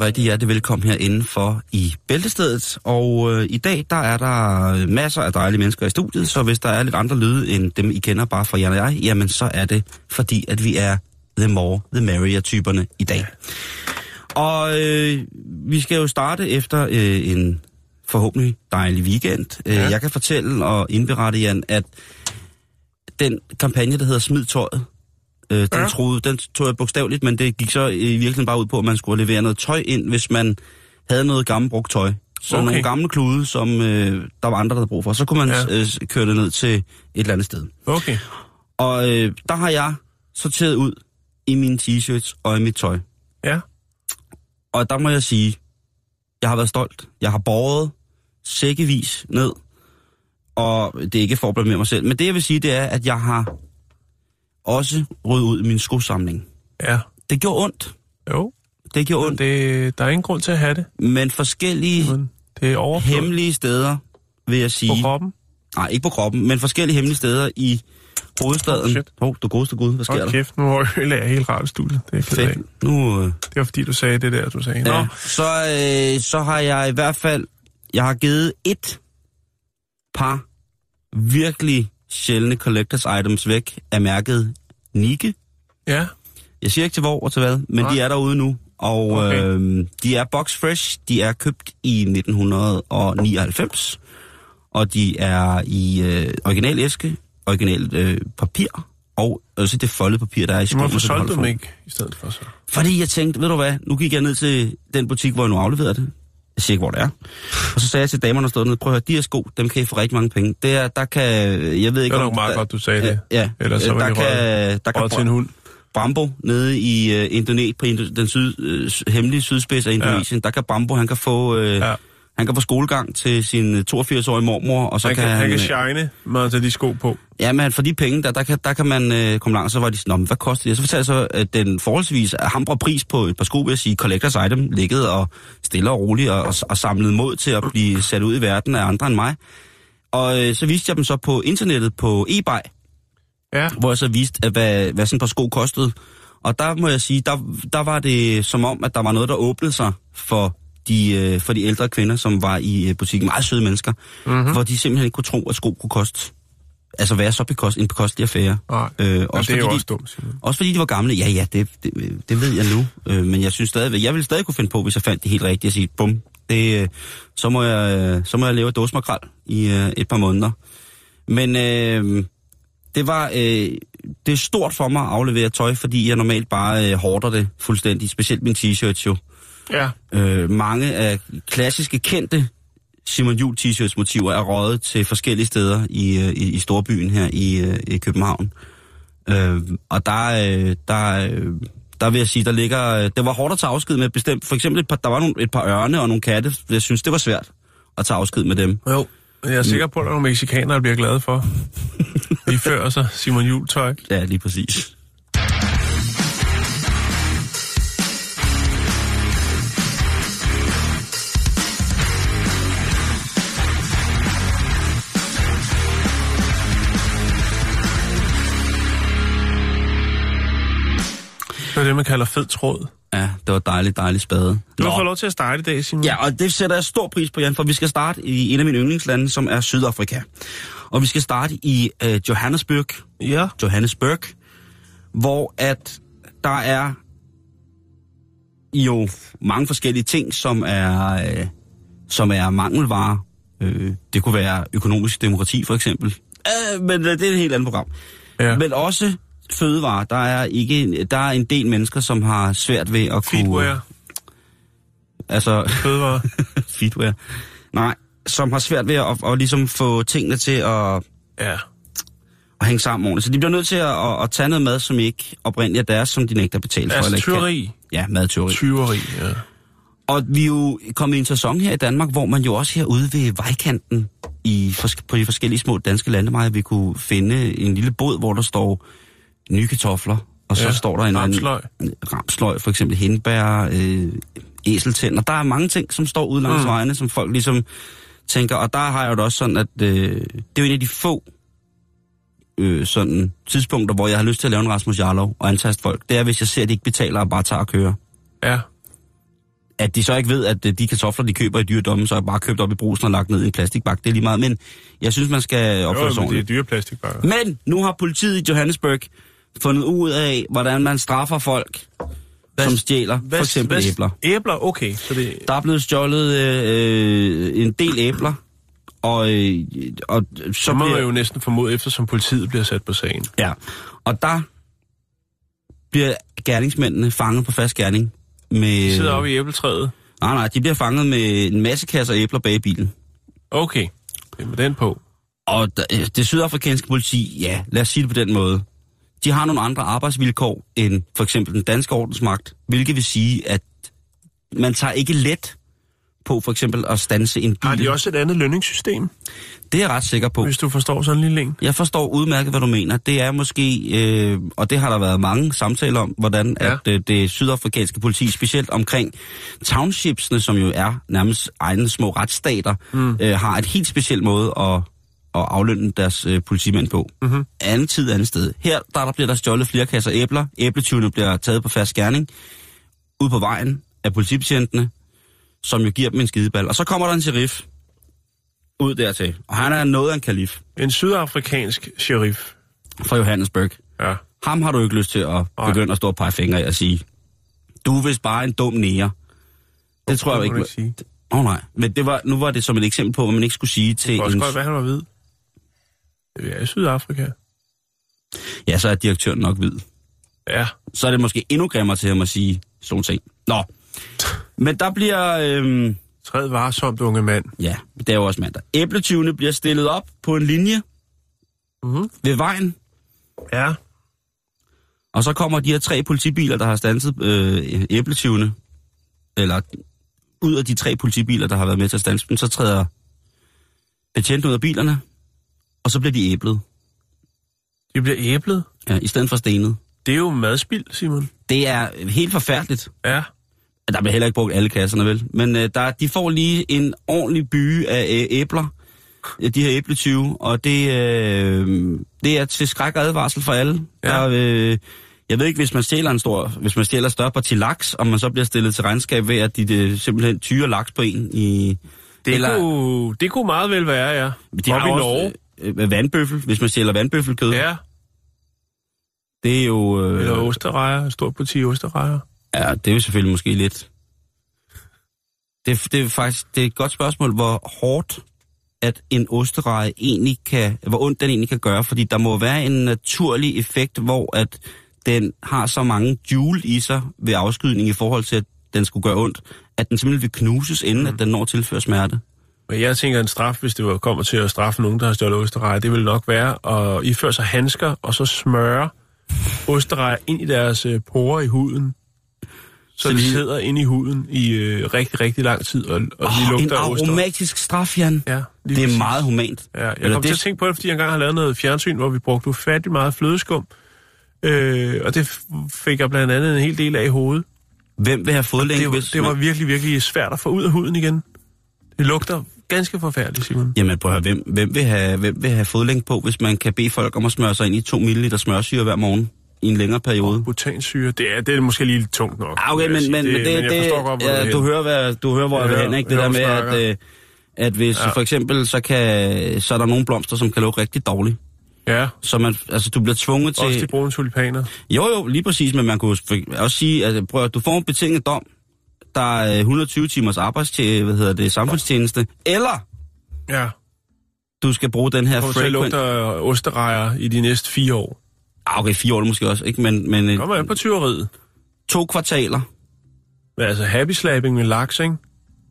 Og rigtig hjertelig velkommen herinde for i Bæltestedet. Og øh, i dag der er der masser af dejlige mennesker i studiet, så hvis der er lidt andre lyde end dem, I kender bare fra Jan og jeg, jamen så er det fordi, at vi er the more, the merrier-typerne i dag. Og øh, vi skal jo starte efter øh, en forhåbentlig dejlig weekend. Ja. Ja. Jeg kan fortælle og indberette, Jan, at den kampagne, der hedder Smid tøjet, øh, den, ja. Troede, den tog jeg bogstaveligt, men det gik så i virkeligheden bare ud på, at man skulle levere noget tøj ind, hvis man havde noget gammelt brugt tøj. Så okay. Nogle gamle klude, som øh, der var andre, der havde brug for. Så kunne man ja. Ja. øh, køre det ned til et eller andet sted. Okay. Og øh, der har jeg sorteret ud i mine t-shirts og i mit tøj. Ja. Og der må jeg sige, jeg har været stolt. Jeg har båret sækkevis ned. Og det er ikke for at blamere mig selv. Men det jeg vil sige, det er, at jeg har også ryddet ud i min skosamling. Ja. Det gjorde ondt. Jo. Det gjorde ondt. det, der er ingen grund til at have det. Men forskellige Men det er hemmelige steder, vil jeg på sige. kroppen. Nej, ikke på kroppen, men forskellige hemmelige steder i hovedstaden. Oh, shit. oh, du godeste gud, hvad sker Hold der? kæft, nu ødelægger jeg helt radiostudiet. Det er. Fedt. Nu, øh, Det var fordi, du sagde det der, du sagde. Nå, ja. så, øh, så har jeg i hvert fald, jeg har givet et par virkelig sjældne collectors items væk af mærket Nike. ja. Jeg siger ikke til hvor og til hvad, men Nej. de er derude nu. Og Okay. øh, de er box fresh. De er købt i 1999. Og de er i øh, original æske, original øh, papir, og også det foldede papir, der er i skoene. Hvorfor solgte du dem ikke i stedet for så? Fordi jeg tænkte, ved du hvad, nu gik jeg ned til den butik, hvor jeg nu afleverede det. Jeg siger ikke, hvor det er. Og så sagde jeg til damerne, der stod nede, prøv at høre, de her sko, dem kan I få rigtig mange penge. Det er, der kan, jeg ved ikke Det var nok meget der, godt, du sagde det. Ja, Ellers så var der de kan, der kan til en hund. Brambo nede i uh, Indonesien, på Indo- den syd, uh, hemmelige sydspids af Indonesien, ja. der kan Brambo, han kan få... Uh, ja. Han kan få skolegang til sin 82-årige mormor, og så Han kan, kan, han kan øh, shine med at tage de sko på. Ja, men for de penge, der, der, kan, der kan man øh, komme langt. Så var de sådan, "Nå, men hvad koster det? Så fortalte jeg så, at den forholdsvis hambre pris på et par sko, vil jeg sige, collectors item, ligget og stille og roligt og, og, og samlet mod til at blive sat ud i verden af andre end mig. Og øh, så viste jeg dem så på internettet på eBay, Ja. hvor jeg så viste, at hvad, hvad sådan et par sko kostede. Og der må jeg sige, der, der var det som om, at der var noget, der åbnede sig for de, øh, for de ældre kvinder, som var i øh, butikken. Meget søde mennesker. Mm-hmm. Hvor de simpelthen ikke kunne tro, at sko kunne koste. Altså være så bekost, en bekostelig affære. Nej, Øh, også, det er jo fordi også de, dumt, Simon. også fordi de var gamle. Ja, ja, det, det, det ved jeg nu. Øh, men jeg synes stadigvæk, jeg ville stadig kunne finde på, hvis jeg fandt det helt rigtigt, at sige, bum, det, øh, så, må jeg, øh, så må jeg leve af dåsmakrel i øh, et par måneder. Men øh, det var øh, det er stort for mig at aflevere tøj, fordi jeg normalt bare øh, hårder det fuldstændig, specielt min t-shirts jo. Ja. Øh, mange af klassiske, kendte Simon Jul t-shirts motiver er røget til forskellige steder i, øh, i, i storbyen her i, øh, i København. Øh, og der, øh, der, øh, der vil jeg sige, der ligger... Det var hårdt at tage afsked med bestemt. For eksempel, et par, der var nogle, et par ørne og nogle katte. Jeg synes, det var svært at tage afsked med dem. Jo. Jeg er sikker på, at der er nogle mexikanere, der bliver glade for. De fører sig Simon Jul tøj. Ja, lige præcis. Det er det, man kalder fed tråd. Ja, det var dejligt, dejligt spade. Du har fået lov til at starte i dag, Simon. Ja, og det sætter jeg stor pris på, Jan, for vi skal starte i en af mine yndlingslande, som er Sydafrika. Og vi skal starte i øh, Johannesburg, Ja. Johannesburg, hvor at der er jo mange forskellige ting, som er, øh, som er mangelvarer. Øh, det kunne være økonomisk demokrati, for eksempel. Øh, men øh, det er et helt andet program. Ja. Men også fødevarer. Der er, ikke, der er en del mennesker, som har svært ved at kunne... Feedwear. Altså, Fødevare. feedwear. Nej, som har svært ved at, at, at ligesom få tingene til at, Ja. at hænge sammen ordentligt. Så de bliver nødt til at, at, at tage noget mad, som ikke oprindeligt er deres, som de nægter at betale for. Altså ikke kan- tyveri. Ja, madtyveri. Tyveri, ja. Og vi er jo kommet i en sæson her i Danmark, hvor man jo også herude ved vejkanten i, på de forskellige små danske landeveje, vi kunne finde en lille båd, hvor der står nye kartofler, og så Ja, står der en ramsløg. en ramsløg, for eksempel hindbær, øh, æseltænder. Der er mange ting, som står ude langs mm. vejene, som folk ligesom tænker, og der har jeg jo også sådan, at øh, det er jo en af de få øh, sådan tidspunkter, hvor jeg har lyst til at lave en Rasmus Jarlov og antaste folk. Det er, hvis jeg ser, at de ikke betaler og bare tager og kører Ja. at de så ikke ved, at øh, de kartofler, de køber i dyredommen, så er bare købt op i brusen og lagt ned i en plastikbak. Det er lige meget, men jeg synes, man skal opføre sig men det er ordentligt. dyre plastikbakker. Men nu har politiet i Johannesburg fundet ud af, hvordan man straffer folk, hvad, som stjæler for eksempel hvad, æbler. Æbler, okay. Så det, Der er blevet stjålet øh, en del æbler, og, øh, og så, så må bliver, man jo næsten formode, eftersom politiet bliver sat på sagen. Ja, og der bliver gerningsmændene fanget på fast gerning. Med, De sidder oppe i æbletræet. Nej, nej, de bliver fanget med en masse kasser æbler bag i bilen. Okay. Det med den på. Og der- øh, det sydafrikanske politi, ja, lad os sige det på den måde, de har nogle andre arbejdsvilkår end for eksempel den danske ordensmagt, hvilket vil sige, at man tager ikke let på for eksempel at stanse en bil. Har de også et andet lønningssystem, Det er jeg ret sikker på. hvis du forstår sådan en lille en? Jeg forstår udmærket, hvad du mener. Det er måske, øh, og det har der været mange samtaler om, hvordan Ja. at øh, det sydafrikanske politi, specielt omkring townshipsene, som jo er nærmest egne små retsstater, mm. øh, har et helt specielt måde at, at aflønne deres øh, politimænd på. Mm-hmm. Anden tid, andet sted. Her der, der bliver der stjålet flere kasser æbler. Æbletyvene bliver taget på fast gerning. Ud på vejen af politibetjentene, som jo giver dem en skideball. Og så kommer der en sheriff ud dertil. Og han er noget af en kalif En sydafrikansk sheriff. fra Johannesburg. Ja. Ham har du ikke lyst til at Nej. begynde at stå og pege fingre af og sige, du er vist bare en dum nære. Det tror jeg Det ikke. Åh oh, nej, men det var, nu var det som et eksempel på, hvad man ikke skulle sige Det til kan også en... godt være, han var hvid. Det er i Sydafrika. Ja, så er direktøren nok hvid. Ja. Så er det måske endnu grimmere til ham at sige sådan ting. Nå, men der bliver... Øhm, Træd varsomt, unge mand. ja, det er jo også mandag. Æbletyvene bliver stillet op på en linje Mhm. ved vejen, Ja. Og så kommer de her tre politibiler, der har stanset øh, æbletyvene, eller ud af de tre politibiler, der har været med til at stanse dem, så træder betjenten ud af bilerne, og så bliver de æblet, De bliver æblet. ja, i stedet for stenet. Det er jo madspild, Simon. Det er helt forfærdeligt. Ja. Der bliver heller ikke brugt alle kasserne, vel? Men øh, der, de får lige en ordentlig by af øh, æbler, øh, de her æbletyve, og det, øh, det er til skræk og advarsel for alle. Ja. Der, øh, jeg ved ikke, hvis man stjæler en stor, hvis man stjæler større parti laks, om man så bliver stillet til regnskab ved, at de det, simpelthen tyrer laks på en i... Det, Eller- kunne, det kunne meget vel være, ja. De har også, Norge. Øh, vandbøffel, hvis man stjæler vandbøffelkød. Ja. Det er jo... Øh, Eller osterejer. Stort parti osterejer. Ja, det er jo selvfølgelig måske lidt. Det, det er faktisk det er et godt spørgsmål, hvor hårdt at en ostereje egentlig kan, hvor ondt den egentlig kan gøre, fordi der må være en naturlig effekt, hvor at den har så mange joule i sig ved afskydning i forhold til, at den skulle gøre ondt, at den simpelthen vil knuses, inden mm. at den når at tilføre smerte. Men jeg tænker, en straf, hvis det var, kommer til at straffe nogen, der har stjålet osterejer, det vil nok være at iføre sig handsker, og så smøre osterejer ind i deres øh, porer i huden. Så, Så de de- sidder inde i huden i øh, rigtig, rigtig lang tid, og, og de Oh, en lugter oster. aromatisk straf, Jan. Ja, det er præcis. meget humant. Ja, jeg Eller kom til det- at tænke på det, fordi jeg engang har lavet noget fjernsyn, hvor vi brugte ufattelig meget flødeskum. Øh, og det fik jeg blandt andet en hel del af i hovedet. Hvem vil have fodlænke, Det, det var virkelig, virkelig svært at få ud af huden igen. Det lugter ganske forfærdeligt, Simon. Jamen prøv at høre, hvem, hvem, vil have, hvem vil have fodlænke på, hvis man kan bede folk om at smøre sig ind i 2 ml smørsyre hver morgen i en længere periode? Butansyre, det er, det er måske lige lidt tungt nok. Ah, okay, men, men, men det, jeg det, godt, ja, er du, hører, hvad, du hører, hvor jeg Jeg vil hen, ikke? Det der med, at, øh, at hvis Ja. for eksempel, så, kan, så er der nogle blomster, som kan lugte rigtig dårligt. Ja, Så man, altså, du bliver tvunget til... også de brune tulipaner. Jo, jo, lige præcis, men man kunne også sige, at prøv, du får en betinget dom, der er 120 timers arbejdstjeneste, hvad hedder det, samfundstjeneste, eller Ja, du skal bruge den her kommer til at frequent... lugte osterejer i de næste fire år. Ah, okay, fire år måske også, ikke? Men, men øh, Kommer an på tyveriet. to kvartaler. Men altså happy slapping med laks, ikke?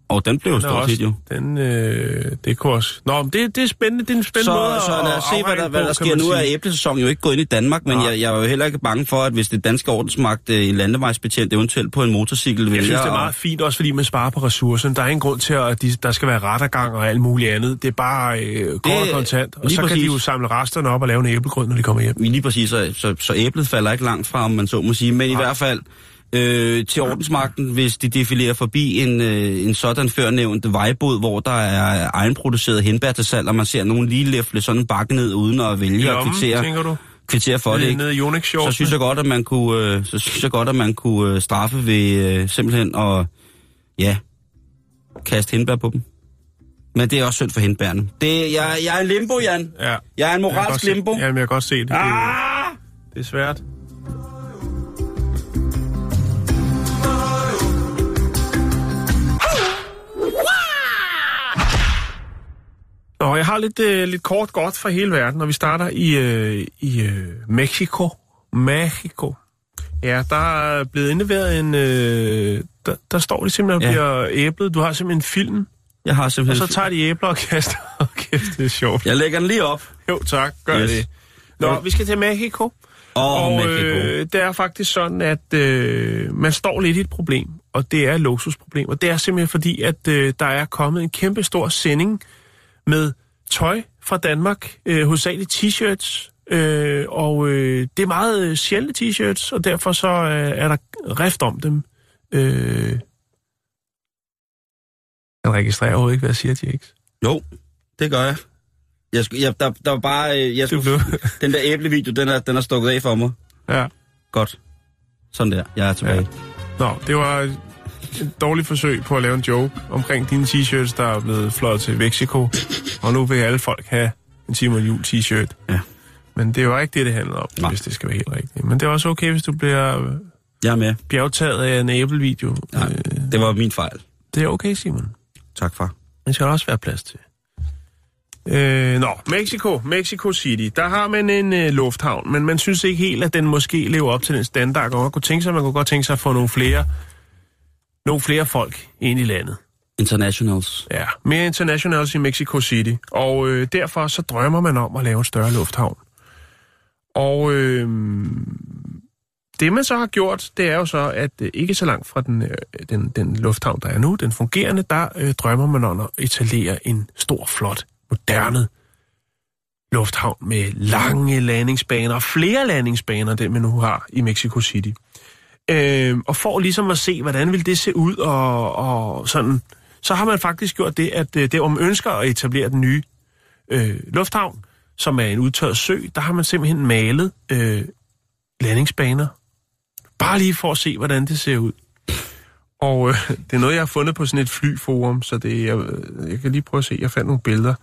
Og den blev jo stort set jo. Den, øh, det kunne også... Nå, men det, det er spændende. Det er en spændende måde Så, så at lad os se, hvad der, hvad der kan sker. Nu er æblesæsonen jo ikke gået ind i Danmark, men Nej. jeg, jeg er jo heller ikke bange for, at hvis det danske ordensmagt, øh, en landevejsbetjent eventuelt på en motorcykel, Jeg vælger synes, det er meget fint, også fordi man sparer på ressourcen. Der er ingen grund til, at de, der skal være rettergang og alt muligt andet. Det er bare øh, kort og kontant. Og så kan præcis. de jo samle resterne op og lave en æblegrød, når de kommer hjem. Lige præcis, så, så, så æblet falder ikke langt fra, om man så må sige. Men i hvert fald øh, til ordensmagten, hvis de defilerer forbi en, øh, en sådan førnævnt vejbod, hvor der er egenproduceret hindbær til salg, og man ser nogen lige læfle sådan en bakke ned, uden at vælge at kvittere, kvittere for det. Nede, i Så synes jeg godt, at man kunne, øh, så synes jeg godt, at man kunne øh, straffe ved øh, simpelthen at, ja, kaste hindbær på dem. Men det er også synd for hindbærne. Det, jeg, jeg er en limbo, Jan. Ja. Jeg er en Jeg moralsk godt se- limbo. Jamen, jeg kan godt se det. Ah! det er svært. Nå, jeg har lidt, øh, lidt kort godt fra hele verden, og vi starter i, øh, i øh, Mexico. Mexico. Ja, der er blevet indleveret en... Øh, der, der står det simpelthen og Ja. bliver æblet. Du har simpelthen en film, Jeg har og simpelthen... så tager de æbler og kaster. Og kæft, det er sjovt. Jeg lægger den lige op. Jo, tak. Gør Yes. det. Nå, vi skal til Mexico. Åh, og Mexico. øh, det er faktisk sådan, at øh, man står lidt i et problem, og det er et luksusproblem. Og det er simpelthen fordi, at øh, der er kommet en kæmpe stor sending med tøj fra Danmark, øh, hovedsageligt t-shirts, øh, og øh, det er meget øh, sjældne t-shirts, og derfor så øh, er der rift om dem. Øh, jeg registrerer overhovedet ikke, hvad jeg siger, Jakes. Jo, det gør jeg. Jeg, skulle, jeg der, der var bare... øh, Jeg skulle, den der æblevideo, den er, den er stukket af for mig. ja. Godt. Sådan der. Jeg er tilbage. Ja. Nå, det var et dårligt forsøg på at lave en joke omkring dine t-shirts, der er blevet fløjet til Mexico. Og nu vil alle folk have en Simon Jul t-shirt. Ja. Men det er jo ikke det, det handler om, Nej. hvis det skal være helt rigtigt. Men det er også okay, hvis du bliver Jeg er med. bjergtaget af en æblevideo. Nej, Øh, det var min fejl. det er okay, Simon. Tak, far. Det skal der også være plads til. Øh, nå, Mexico, Mexico City. Der har man en øh, lufthavn, men man synes ikke helt, at den måske lever op til den standard. Og man kunne tænke sig, man kunne godt tænke sig at få nogle flere, nogle flere folk ind i landet. Internationals. Ja, mere internationals i Mexico City. Og øh, derfor så drømmer man om at lave en større lufthavn. Og øh, det man så har gjort, det er jo så, at øh, ikke så langt fra den, øh, den, den lufthavn, der er nu, den fungerende, der øh, drømmer man om at etablere en stor, flot, moderne lufthavn med lange landingsbaner, flere landingsbaner, den man nu har i Mexico City. Øh, og for ligesom at se, hvordan vil det se ud, og, og sådan, så har man faktisk gjort det, at øh, det, om man ønsker at etablere den nye øh, lufthavn, som er en udtørret sø, der har man simpelthen malet øh, landingsbaner. Bare lige for at se, hvordan det ser ud. Og øh, det er noget, jeg har fundet på sådan et flyforum, så det, jeg, jeg kan lige prøve at se. Jeg fandt nogle billeder.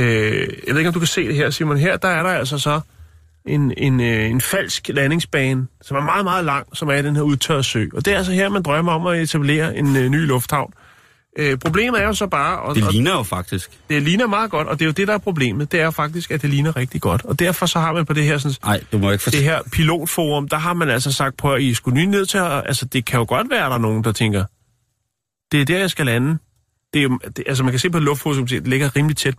Øh, jeg ved ikke, om du kan se det her, Simon. Her der er der altså så en, en, øh, en falsk landingsbane, som er meget, meget lang, som er i den her udtørrede sø. Og det er altså her, man drømmer om at etablere en øh, ny lufthavn. Øh, problemet er jo så bare... Og, Det og, ligner jo faktisk. det ligner meget godt, og det er jo det, der er problemet. Det er jo faktisk, at det ligner rigtig godt. Og derfor så har man på det her, sådan, Nej, du må ikke det fortælle. her pilotforum, der har man altså sagt, på at I skulle nye ned til at... Altså, det kan jo godt være, at der er nogen, der tænker, det er der, jeg skal lande. Det er jo, det, altså, man kan se på luftforum, at det ligger rimelig tæt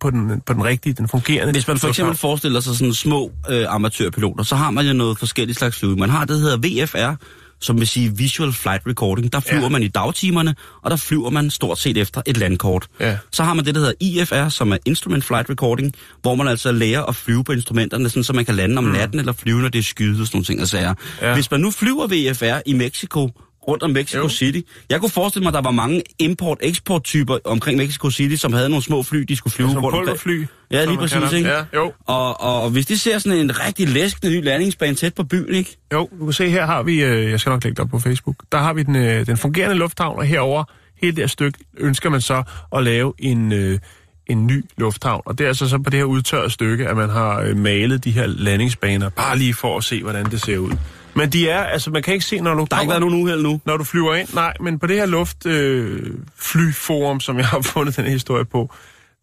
på den, på den rigtige, den fungerende. Hvis man for eksempel forestiller sig sådan små øh, amatørpiloter, så har man jo noget forskelligt slags flyve. Man har det, der hedder VFR, som vil sige Visual Flight Recording. Der flyver Ja. man i dagtimerne, og der flyver man stort set efter et landkort. Ja. Så har man det, der hedder IFR, som er Instrument Flight Recording, hvor man altså lærer at flyve på instrumenterne, sådan, så man kan lande om natten eller flyve, når det er skyde og sådan nogle ting og sager. Ja. Hvis man nu flyver VFR i Mexico, rundt om Mexico Jo. City. Jeg kunne forestille mig, at der var mange import-export-typer omkring Mexico City, som havde nogle små fly, de skulle flyve Som rundt omkring. pulverfly. Ja, lige præcis, ikke? Ja, jo. Og, og, og hvis de ser sådan en rigtig læskende ny landingsbane tæt på byen, ikke? Jo, du kan se, her har vi, øh, jeg skal nok lægge det op på Facebook, der har vi den, øh, den fungerende lufthavn, og herover hele det her stykke ønsker man så at lave en, øh, en ny lufthavn. Og det er altså så på det her udtørrede stykke, at man har øh, malet de her landingsbaner, bare lige for at se, hvordan det ser ud. Men de er, altså man kan ikke se, når du Der har ikke været nogen uheld nu. når du flyver ind. Nej, men på det her luftflyforum, øh, flyforum, som jeg har fundet den her historie på,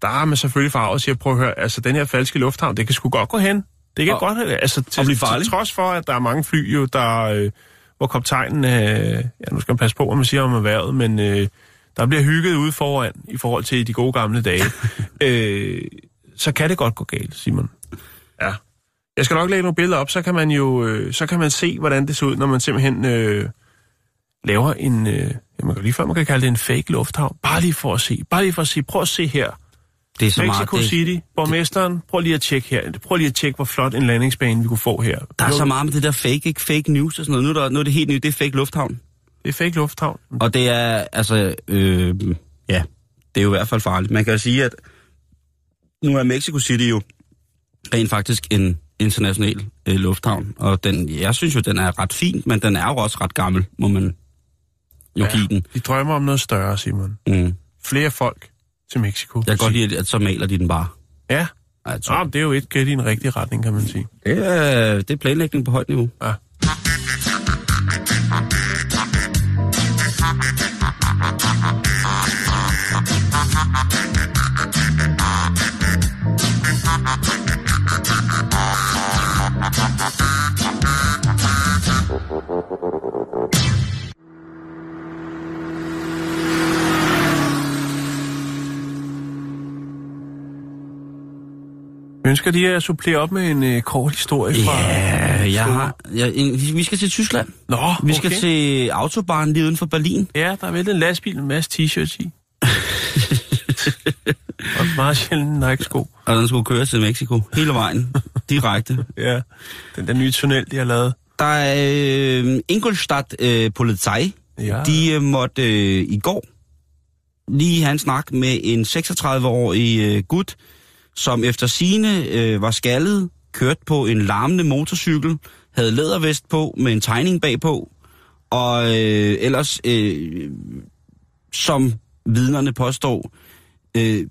der har man selvfølgelig farvet og siger, prøv at høre, altså den her falske lufthavn, det kan sgu godt gå hen. Det kan Og- godt, altså til, blive til farligt. trods for, at der er mange fly jo, der, øh, hvor kaptajnen, øh, ja nu skal man passe på, hvad man siger om erhvervet, men øh, der bliver hygget ude foran i forhold til de gode gamle dage, øh, så kan det godt gå galt, Simon. Ja. Jeg skal nok lægge nogle billeder op, så kan man jo øh, så kan man se, hvordan det ser ud, når man simpelthen øh, laver en, øh, man kan lige før man kan kalde det en fake lufthavn. Bare lige for at se. Bare lige for at se. Prøv at se her. Det er så Mexico meget, det, City, borgmesteren, prøv lige at tjekke her. Prøv lige at tjekke, hvor flot en landingsbane vi kunne få her. der er så meget med det der fake, ikke? Fake news og sådan noget. Nu er, der, nu er det helt nyt, det er fake lufthavn. Det er fake lufthavn. Og det er, altså, øh, ja, det er jo i hvert fald farligt. Man kan jo sige, at nu er Mexico City jo rent faktisk en international øh, lufthavn, og den, jeg synes jo, den er ret fin, men den er jo også ret gammel, må man jo ja. give den. De drømmer om noget større, Simon. Mm. Flere folk til Mexico. Jeg kan godt lide, at så maler de den bare. Ja, Nå, men det er jo et skridt i en rigtig retning, kan man sige. det, er, det er planlægning på højt niveau. Ja. Ønsker de at supplere op med en øh, kort historie fra... Ja, jeg har, jeg, en, vi skal til Tyskland. Nå, Vi skal okay. til Autobahn lige uden for Berlin. Ja, der er væltet en lastbil med en masse t-shirts i. og meget sjældent Nike-sko. Og den skulle køre til Mexico hele vejen, direkte. Ja, den der nye tunnel, de har lavet. Der er øh, Ingolstadt øh, Polizei. Ja. De øh, måtte øh, i går lige have en snak med en 36-årig øh, gut, som efter sine øh, var skaldet, kørt på en larmende motorcykel, havde lædervest på med en tegning bagpå, og øh, ellers, øh, som vidnerne påstår, øh,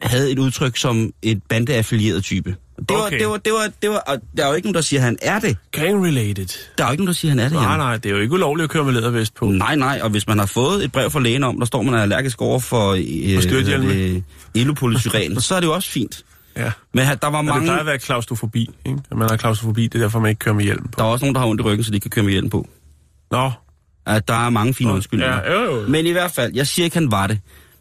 havde et udtryk som et bandeaffilieret type. Det var, Okay. det var, det var, det var, og der er jo ikke nogen, der siger, at han er det. Gang-related. Der er jo ikke nogen, der siger, at han er det. Nej, Jan. nej, det er jo ikke ulovligt at køre med lædervest på. Nej, nej, og hvis man har fået et brev fra lægen om, der står, man er allergisk over for øh, øh, elopolysyren, så er det jo også fint. Ja. Men der var Men det mange, plejer at være klaustrofobi, ikke? At man har klaustrofobi, det er derfor, man ikke kører med hjelm på. der er også nogen, der har ondt i ryggen, så de kan køre med hjelm på. Nå. At der er mange fine undskyldninger. Ja, jo, jo. Men i hvert fald, jeg siger ikke, han var det.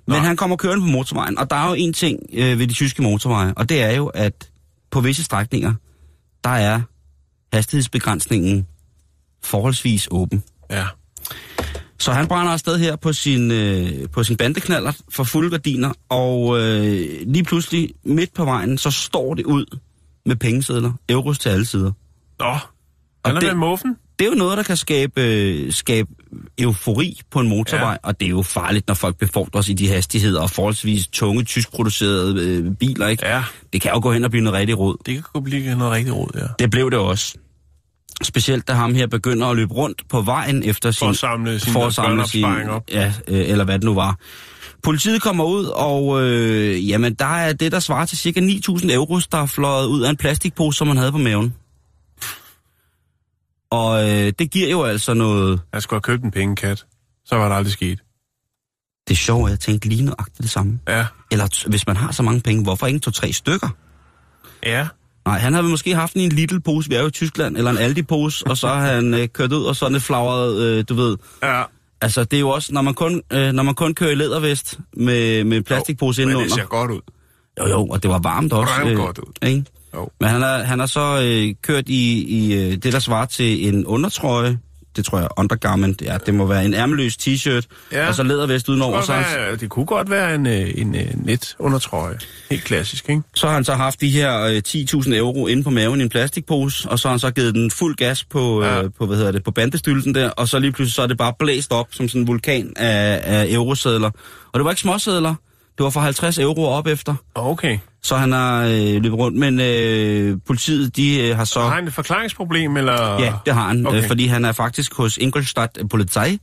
Men Nå. han kommer kørende på motorvejen, og der er jo en ting øh, ved de tyske motorveje, og det er jo, at på visse strækninger, der er hastighedsbegrænsningen forholdsvis åben. Ja. Så han brænder afsted her på sin, øh, på sin bandeknaller for fulde gardiner, og øh, lige pludselig midt på vejen, så står det ud med pengesedler, euros til alle sider. Nå. Han er det- med muffen. Det er jo noget, der kan skabe, øh, skabe eufori på en motorvej, Ja. og det er jo farligt, når folk befordres i de hastigheder og forholdsvis tunge, tyskproducerede øh, biler, ikke? Ja. Det kan jo gå hen og blive noget rigtig råd. Det kan gå blive noget rigtig råd, ja. Det blev det også. Specielt da ham her begynder at løbe rundt på vejen efter sin... For at samle sin for at samle sin, op. Ja, øh, eller hvad det nu var. Politiet kommer ud, og øh, jamen, der er det, der svarer til cirka 9.000 euros, der er fløjet ud af en plastikpose, som han havde på maven. Og øh, det giver jo altså noget... Jeg skulle have købt en pengekat. Så var det aldrig sket. Det er sjovt, at jeg tænkte lige nøjagtigt det samme. Ja. Eller hvis man har så mange penge, hvorfor ikke to-tre stykker? Ja. Nej, han har vel måske haft en lille pose, vi er jo i Tyskland, eller en Aldi-pose, og så har han øh, kørt ud, og så er det flagret, øh, du ved. Ja. Altså, det er jo også, når man kun, øh, når man kun kører i lædervest med, med plastikpose Men det indenunder. ser godt ud. Jo, jo, og det var varmt også. Røven godt ud. Ikke? Jo. Men han har, han har så øh, kørt i, i øh, det, der svarer til en undertrøje. Det tror jeg, undergarment. Ja, det må være en ærmeløs t-shirt. Ja. Og så lædervest udenover. Det, Så, være, det kunne godt være en, øh, en, en net undertrøje. Helt klassisk, ikke? så har han så haft de her øh, 10.000 euro inde på maven i en plastikpose, og så har han så givet den fuld gas på, Ja. øh, på hvad hedder det, på bandestylten der, og så lige pludselig så er det bare blæst op som sådan en vulkan af, af eurosedler. Og det var ikke småsedler, det var for 50 euro op efter. Okay. Så han har øh, løbet rundt, men øh, politiet, de øh, har så... Har han et forklaringsproblem, eller? Ja, det har han, okay. Okay. øh, fordi han er faktisk hos Ingolstadt Polizei.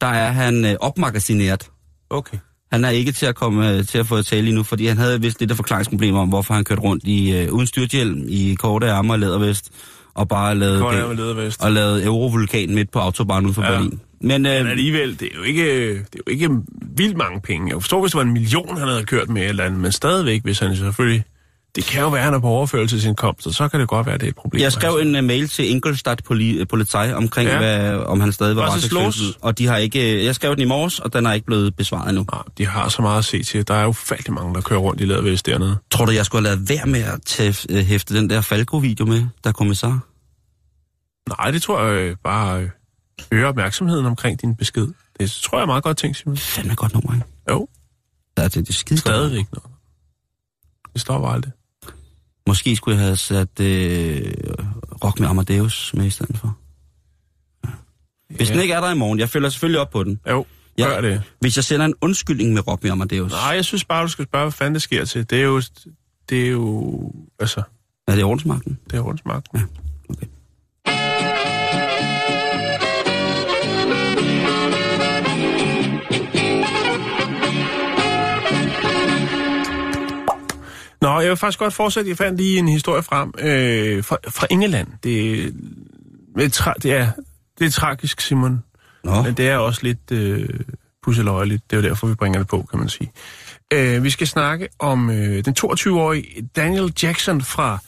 Der er han øh, opmagasineret. Okay. Han er ikke til at komme øh, til at få at tale lige nu, fordi han havde vist lidt af forklaringsproblemer om, hvorfor han kørte rundt i øh, uden styrthjelm, i korte ærmer og lædervest, og bare lavede, med ledervest. og lavede Eurovulkan midt på autobahn uden for ja. Berlin. Men, øh, Men alligevel, det er jo ikke, det er jo ikke vildt mange penge. Jeg forstår, hvis det var en million, han havde kørt med et eller andet, men stadigvæk, hvis han selvfølgelig det kan jo være, at han er på overførelsesindkomst, og så kan det godt være, at det er et problem. Jeg skrev en uh, mail til Ingolstadt poli, Polizei omkring, Ja. hvad, om han stadig var slås? Og de har ikke... øh, Jeg skrev den i morges, og den er ikke blevet besvaret endnu. Nej, de har så meget at se til. Der er jo ufattelig mange, der kører rundt i lædervæst dernede. Tror du, jeg skulle have lavet være med at øh, hæfte den der Falco-video med, der er kommissar? Nej, det tror jeg øh, bare øh, øger opmærksomheden omkring din besked. Det tror jeg er meget godt tænkt, Simon. Fandme godt nummer, ikke? Jo, Ja, det, det er skide stadigvæk noget. Det står aldrig. Måske skulle jeg have sat øh, Rock med Amadeus med i stedet for. Ja. Hvis Ja. den ikke er der i morgen, jeg følger selvfølgelig op på den. Jo, Ja. gør det. Hvis jeg sender en undskyldning med Rock med Amadeus, Nej, jeg synes bare, du skal spørge, hvad fanden det sker til. Det er jo... Det er jo... Altså, er det ordensmagten? det er rundsmagt. Ja, okay. Nå, jeg vil faktisk godt fortsætte. Jeg fandt lige en historie frem øh, fra, fra England. Det, det, tra- det, er, det er tragisk, Simon. Nå, Men det er også lidt øh, pusseløjeligt. Det er jo derfor, vi bringer det på, kan man sige. Øh, vi skal snakke om øh, den 22-årige Daniel Jackson fra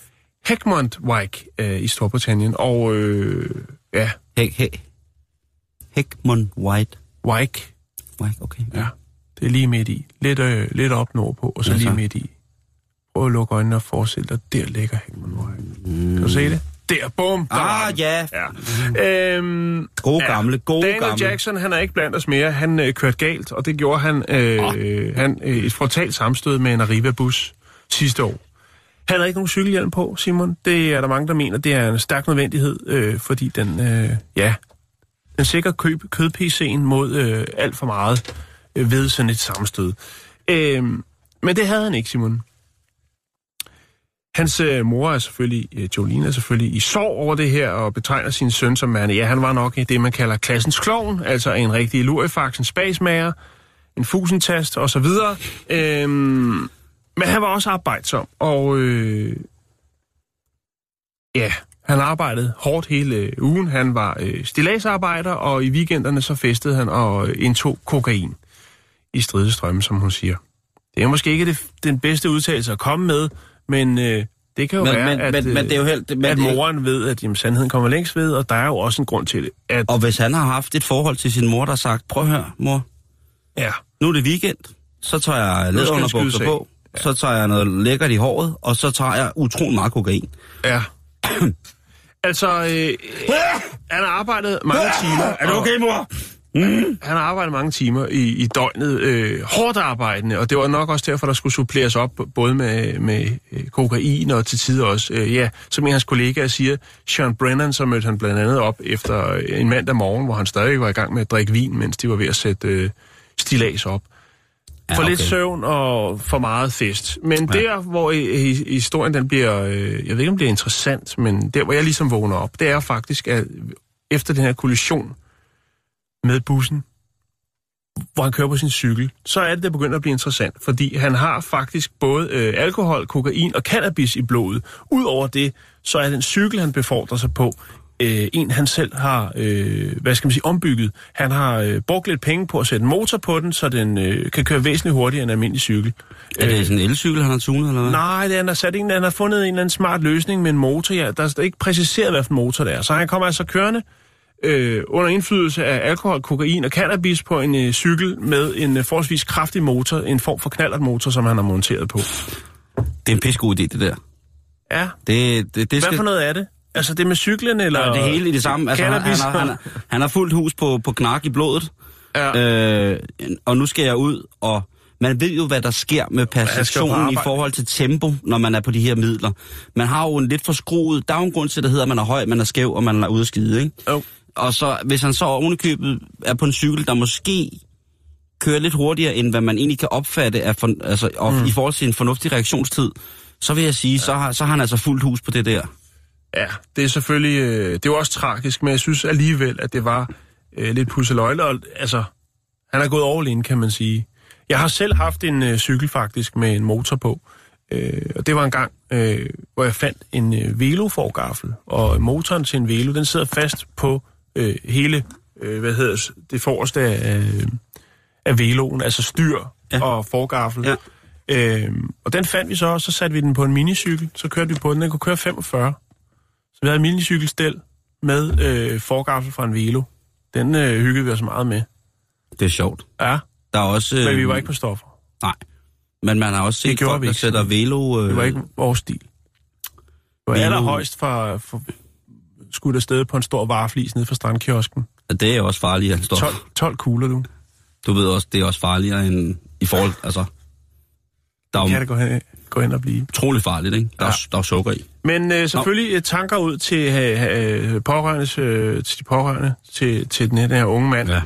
Heckmondwike øh, i Storbritannien. Og øh, ja, Hæk, hæk. Hækmon White. Wike, White, okay. ja, det er lige midt i. Lidt, øh, lidt op nordpå, og så Ja, så. lige midt i. Prøv at lukke øjnene og forestille dig, der ligger Heckmondwike. Mm. Kan du se det? Der, bum! Der Ah, ja. ja. Øhm, Gode gamle, gode Daniel gamle. Jackson, han er ikke blandt os mere. Han øh, kørte galt, og det gjorde han, øh, han øh, et frontalt sammenstød med en Arriva-bus sidste år. Han har ikke nogen cykelhjelm på, Simon. Det er der mange, der mener, det er en stærk nødvendighed, øh, fordi den, øh, ja, den sikrer køb, kød-PC'en mod øh, alt for meget øh, ved sådan et sammenstød. Øh, men det havde han ikke, Simon. Hans øh, mor er selvfølgelig, øh, Jolene er selvfølgelig i sorg over det her, og betegner sin søn som man. Ja, han var nok i det, man kalder klassens klovn, altså en rigtig lurifax, en spasmager, en fusentast og så videre. Øhm, men han var også arbejdsom, og øh, ja, han arbejdede hårdt hele øh, ugen. Han var øh, stilladsarbejder, og i weekenderne så festede han og øh, indtog kokain i stridestrømme, som hun siger. Det er måske ikke det, den bedste udtalelse at komme med, men øh, det kan jo Men, være, men, at, men, men det er jo øh, helt... Men at moren ved, at jamen, sandheden kommer længst ved, og der er jo også en grund til det. At, og hvis han har haft et forhold til sin mor, der har sagt, prøv at høre, mor, ja, nu er det weekend, så tager jeg af. på, så tager jeg noget lækkert i håret, og så tager jeg utrolig meget kokain. ja. altså, øh, han har arbejdet mange timer. Er du okay, mor? Han har arbejdet mange timer i, i døgnet, øh, hårdt arbejdende, og det var nok også derfor, der skulle suppleres op, både med, med øh, kokain og til tider også, øh, ja, som en af hans kollegaer siger, Sean Brennan, så mødte han blandt andet op efter øh, en mandag morgen, hvor han stadig var i gang med at drikke vin, mens de var ved at sætte øh, stilas op. Ja, For okay. lidt søvn og for meget fest. Men Ja. der, hvor i, i, historien den bliver, øh, jeg ved ikke, om det bliver interessant, men der, hvor jeg ligesom vågner op, det er faktisk, at efter den her kollision med bussen, hvor han kører på sin cykel, så er det, der begynder at blive interessant, fordi han har faktisk både øh, alkohol, kokain og cannabis i blodet. Udover det, så er den cykel, han befordrer sig på, øh, en han selv har, øh, hvad skal man sige, ombygget. Han har øh, brugt lidt penge på at sætte en motor på den, så den øh, kan køre væsentligt hurtigere end en almindelig cykel. Er det sådan en elcykel, han har tunet, eller hvad? Nej, det, han, har sat en, han har fundet en eller anden smart løsning med en motor. Ja, der er ikke præciseret, hvad for en motor det er. Så han kommer altså kørende øh, under indflydelse af alkohol, kokain og cannabis på en øh, cykel med en øh, forholdsvis kraftig motor, en form for knallertmotor, som han har monteret på. Det er en pissegod idé, det der. Ja, Det, det, det hvad skal... for noget er det? Altså det med cyklen, eller... Ja, det hele i det samme. Altså, han, han, Cannabis? har, han, har, han har fuldt hus på, på knak i blodet, Ja. øh, og nu skal jeg ud, og man ved jo, hvad der sker med perceptionen i forhold til tempo, når man er på de her midler. Man har jo en lidt forskruet... Der er jo en grund til, at det hedder, at man er høj, man er skæv, og man er ude at skide, ikke? Jo. Og så, hvis han så ovenikøbet er på en cykel, der måske kører lidt hurtigere, end hvad man egentlig kan opfatte af for, altså, og mm. i forhold til en fornuftig reaktionstid, så vil jeg sige, ja. så, har, så har han altså fuldt hus på det der. Ja, det er selvfølgelig... Øh, det er også tragisk, men jeg synes alligevel, at det var øh, lidt pusseløjle. Og, altså, han er gået all in, kan man sige. Jeg har selv haft en øh, cykel faktisk med en motor på. Øh, og det var en gang, øh, hvor jeg fandt en øh, veloforgaffel. Og motoren til en velo, den sidder fast på øh, hele, øh, hvad hedder det, forreste af, af veloen, altså styr Ja. og forgaffel. Ja. Øhm, og den fandt vi så, og så satte vi den på en minicykel. Så kørte vi på den. Den kunne køre 45. Så vi havde en minicykelstel med øh, forgaffel fra en Velo. Den øh, hyggede vi os meget med. Det er sjovt. Ja, Der er også... men vi øh, var ikke på stoffer. Nej. Men man har også set folk, vi der sætter velo... Øh, Det var ikke vores stil. Det var Velo- allerhøjst for, for skudt afsted på en stor vareflis nede fra strandkiosken. Det er også farligere end stof. 12, 12 kugler, du. Du ved også, det er også farligere end i forhold... Altså, der er Kan det gå hen, gå hen og blive. utrolig farligt, ikke? Der, er, Ja. der er sukker i. Men øh, selvfølgelig Nå. tanker ud til, øh, øh, pårørende, øh, til de pårørende til, til den her, den her unge mand. Ja.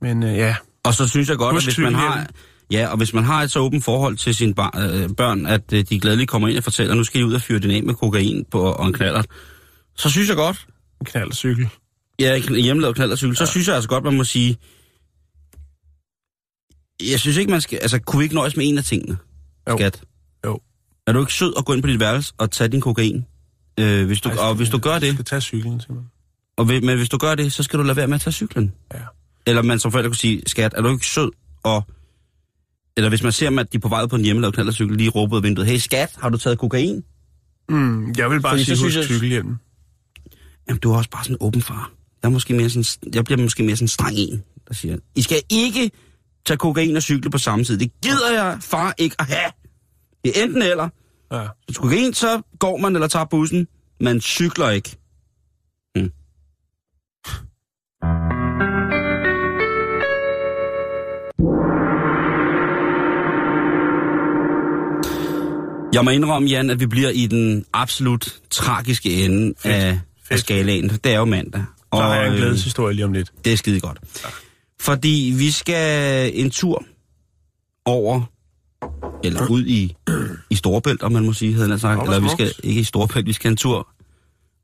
Men øh, ja, Og så synes jeg godt, at Husk hvis man har... Ja, og hvis man har et så åbent forhold til sine bar, øh, børn, at øh, de glædeligt kommer ind og fortæller, at nu skal I ud og fyre den af med kokain på, og en knaller, så synes jeg godt, en knald og cykel. ja, en hjemmelavet knallercykel, ja. så synes jeg altså godt, man må sige, jeg synes ikke, man skal, altså, kunne vi ikke nøjes med en af tingene, Jo. skat? Jo. Er du ikke sød at gå ind på dit værelse og tage din kokain? Øh, hvis du, Ej, og hvis du gør det, skal tage cyklen, simpelthen. og, men hvis du gør det, så skal du lade være med at tage cyklen. Ja. Eller man som forældre kunne sige, skat, er du ikke sød? Og, eller hvis man ser dem, at de er på vej på en hjemmelavet knallercykel, lige af vinduet, hey skat, har du taget kokain? Mm, jeg vil bare Fordi sige, husk cykelhjelmen. Jamen, du er også bare sådan en åben far. Jeg, er måske mere sådan, jeg bliver måske mere sådan en streng en, der siger, I skal ikke tage kokain og cykle på samme tid. Det gider jeg, far, ikke at have. Det er enten eller. Ja. Hvis kokain, så går man eller tager bussen. Man cykler ikke. Hmm. Jeg må indrømme, Jan, at vi bliver i den absolut tragiske ende Fedt. af Fedt. skalaen. Det er jo mandag. Så har jeg en øh, glædeshistorie lige om lidt. det er skide godt. Fordi vi skal en tur over, eller ud i, i Storebælt, om man må sige, havde jeg sagt. Eller vi skal ikke i Storebælt, vi skal en tur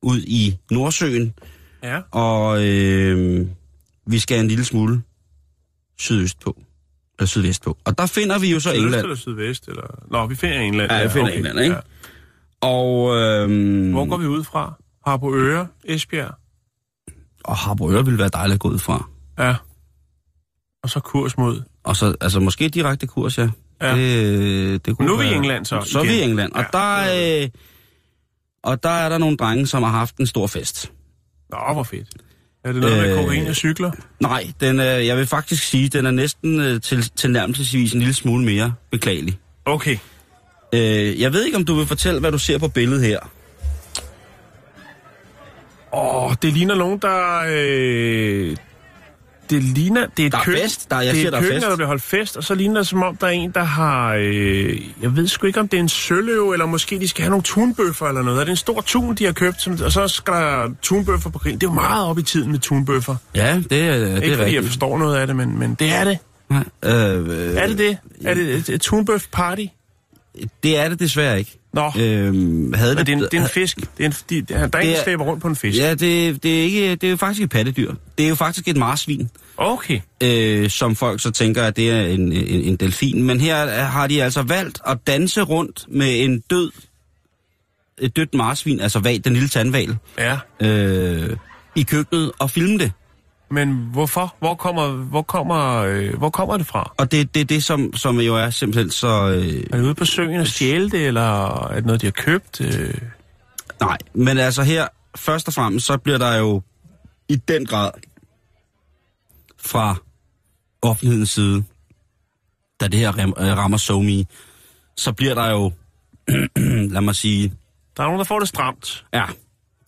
ud i Nordsøen, Ja. og øh, vi skal en lille smule sydøst på, eller sydvest på. Og der finder vi jo så Sydøst England. eller sydvest? Eller... Nå, vi finder England. Ja, jeg finder England, ikke? Og, øh, Hvor går vi ud fra? Harbo Øre, Esbjerg. og Harboøre ville være dejligt at gå ud fra. Ja. Og så kurs mod. Og så, altså måske direkte kurs, ja. Ja. Det, det kunne Nu er vi i England så, Så er vi i England. Og, Ja. der, øh, og der er der nogle drenge, som har haft en stor fest. Nå, hvor fedt. Er det noget med Øh, kokain og cykler? Nej, den er, jeg vil faktisk sige, den er næsten øh, til, tilnærmelsesvis en lille smule mere beklagelig. Okay. Øh, jeg ved ikke, om du vil fortælle, hvad du ser på billedet her. Åh, det ligner nogen, der... Øh... Det ligner... Det er et Der er køkken, fest. Der- jeg det siger, er der et er køkken, fest. der bliver holdt fest, og så ligner det, som om der er en, der har... Øh... Jeg ved sgu ikke, om det er en søløv, eller måske de skal have nogle tunbøffer eller noget. Er det en stor tun, de har købt, som... og så skal der tunbøffer på grillen? Det er jo meget op i tiden med tunbøffer. Ja, det, det er Ikke fordi jeg rigtigt. forstår noget af det, men, men det er det. Nej, øh, øh, Er det det? Er det et, et tunbøf party? Det er det desværre ikke. Nå, Øh, havde men det er, en, det er en fisk. Det er en, de, der er en, der Det er- slæber rundt på en fisk. Ja, det, det, er ikke, det er jo faktisk et pattedyr. Det er jo faktisk et marsvin. Okay. øh, som folk så tænker, at det er en, en, en delfin. Men her er- har de altså valgt at danse rundt med en død, et dødt marsvin, altså val, den lille tandval, Ja. øh, i køkkenet og filme det. Men hvorfor? Hvor kommer, hvor kommer, øh, hvor kommer det fra? Og det er det, det som, som jo er simpelthen så... Øh, Er det ude på søen og stjæle det, eller er det noget, de har købt? Øh, nej, men altså her, først og fremmest, så bliver der jo i den grad fra offentlighedens side, da det her øh, rammer SoMe, så bliver der jo, lad mig sige, der er nogen, der får det stramt. Ja,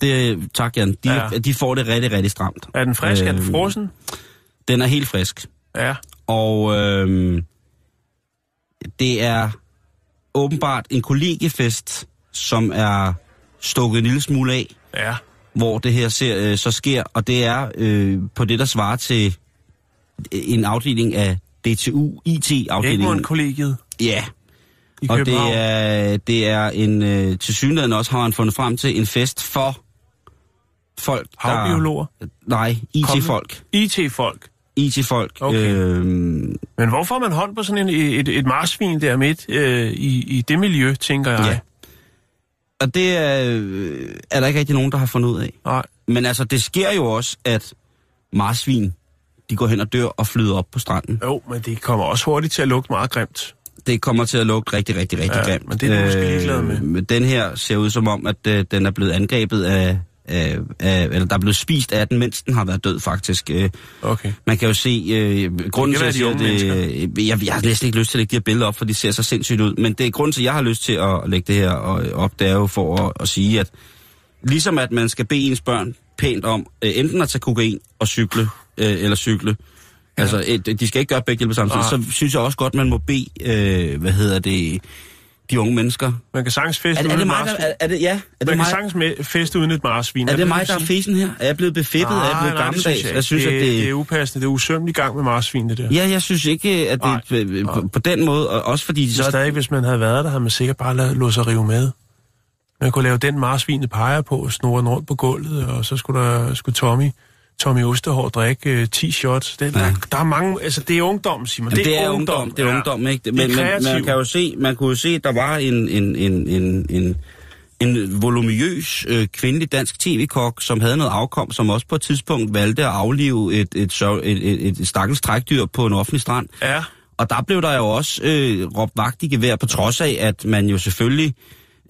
det, tak Jan. De, Ja. de får det rigtig, rigtig stramt. Er den frisk? Øh, er den Øhm, frossen? Den er helt frisk. Ja. Og øhm, det er åbenbart en kollegiefest, som er stukket en lille smule af, Ja. hvor det her ser, øh, så sker. Og det er øh, på det, der svarer til en afdeling af DTU, IT-afdelingen. Egmont-kollegiet Ja, i og det er, det er en, øh, til synligheden også har han fundet frem til, en fest for folk, der... Havbiologer? Nej, IT-folk. IT-folk. IT-folk. Okay. Øhm, Men hvor får man hånd på sådan en, et, et marsvin der midt øh, i, i det miljø, tænker jeg? ja. Og det er, øh, er der ikke rigtig nogen, der har fundet ud af. Nej. Men altså, det sker jo også, at marsvin, de går hen og dør og flyder op på stranden. Jo, men det kommer også hurtigt til at lugte meget grimt. det kommer til at lugte rigtig, rigtig, rigtig Ja, grimt. men det er du måske ligeglad med. Den her ser ud som om, at øh, den er blevet angrebet af, af, af, eller der er blevet spist af den, mens den har været død faktisk. Øh, Okay. man kan jo se, øh, grunden til, at de jeg unge siger det, øh, jeg, jeg har næsten ikke lyst til at lægge de her billeder op, for de ser så sindssygt ud, men det er grunden til, at jeg har lyst til at lægge det her øh, op, det er jo for at, at sige, at ligesom at man skal bede ens børn pænt om, øh, enten at tage kokain og cykle, øh, eller cykle, ja. altså de skal ikke gøre begge hjælpe samtidig, Nej. så synes jeg også godt, man må bede, øh, hvad hedder det, de unge mennesker. Man kan sagtens feste Er, det- er uden det et mig, der, er, er det, ja, er Man det kan mig, sagtens med, feste uden et marsvin. er det mig, vil der er fesen her? Er jeg blevet befippet? er jeg blevet Nej, nej, det gammeldags? synes jeg, jeg synes, det, at det, det er upassende. Det er usømmelig gang med marsvin, det der. Ja, jeg synes ikke, at det Nej, på, på den måde, og også fordi de Så stadig, hvis man havde været der, havde man sikkert bare lået sig rive med. Man kunne lave den marsvinet peger på, og snurre rundt på gulvet, og så skulle der skulle Tommy, Tommy Ostehår drikke øh, 10 shots. Det, der, der, er mange, altså det er ungdom, Simon. Jamen, det, er ungdom, det er ja. ungdom, ikke? Det Men, er men man kan jo se, man kunne jo se, der var en, en, en, en, en, en voluminøs øh, kvindelig dansk tv-kok, som havde noget afkom, som også på et tidspunkt valgte at aflive et, et, et, et, et stakkels trækdyr på en offentlig strand. Ja, Og der blev der jo også øh, råbt vagt i gevær, på trods af, at man jo selvfølgelig...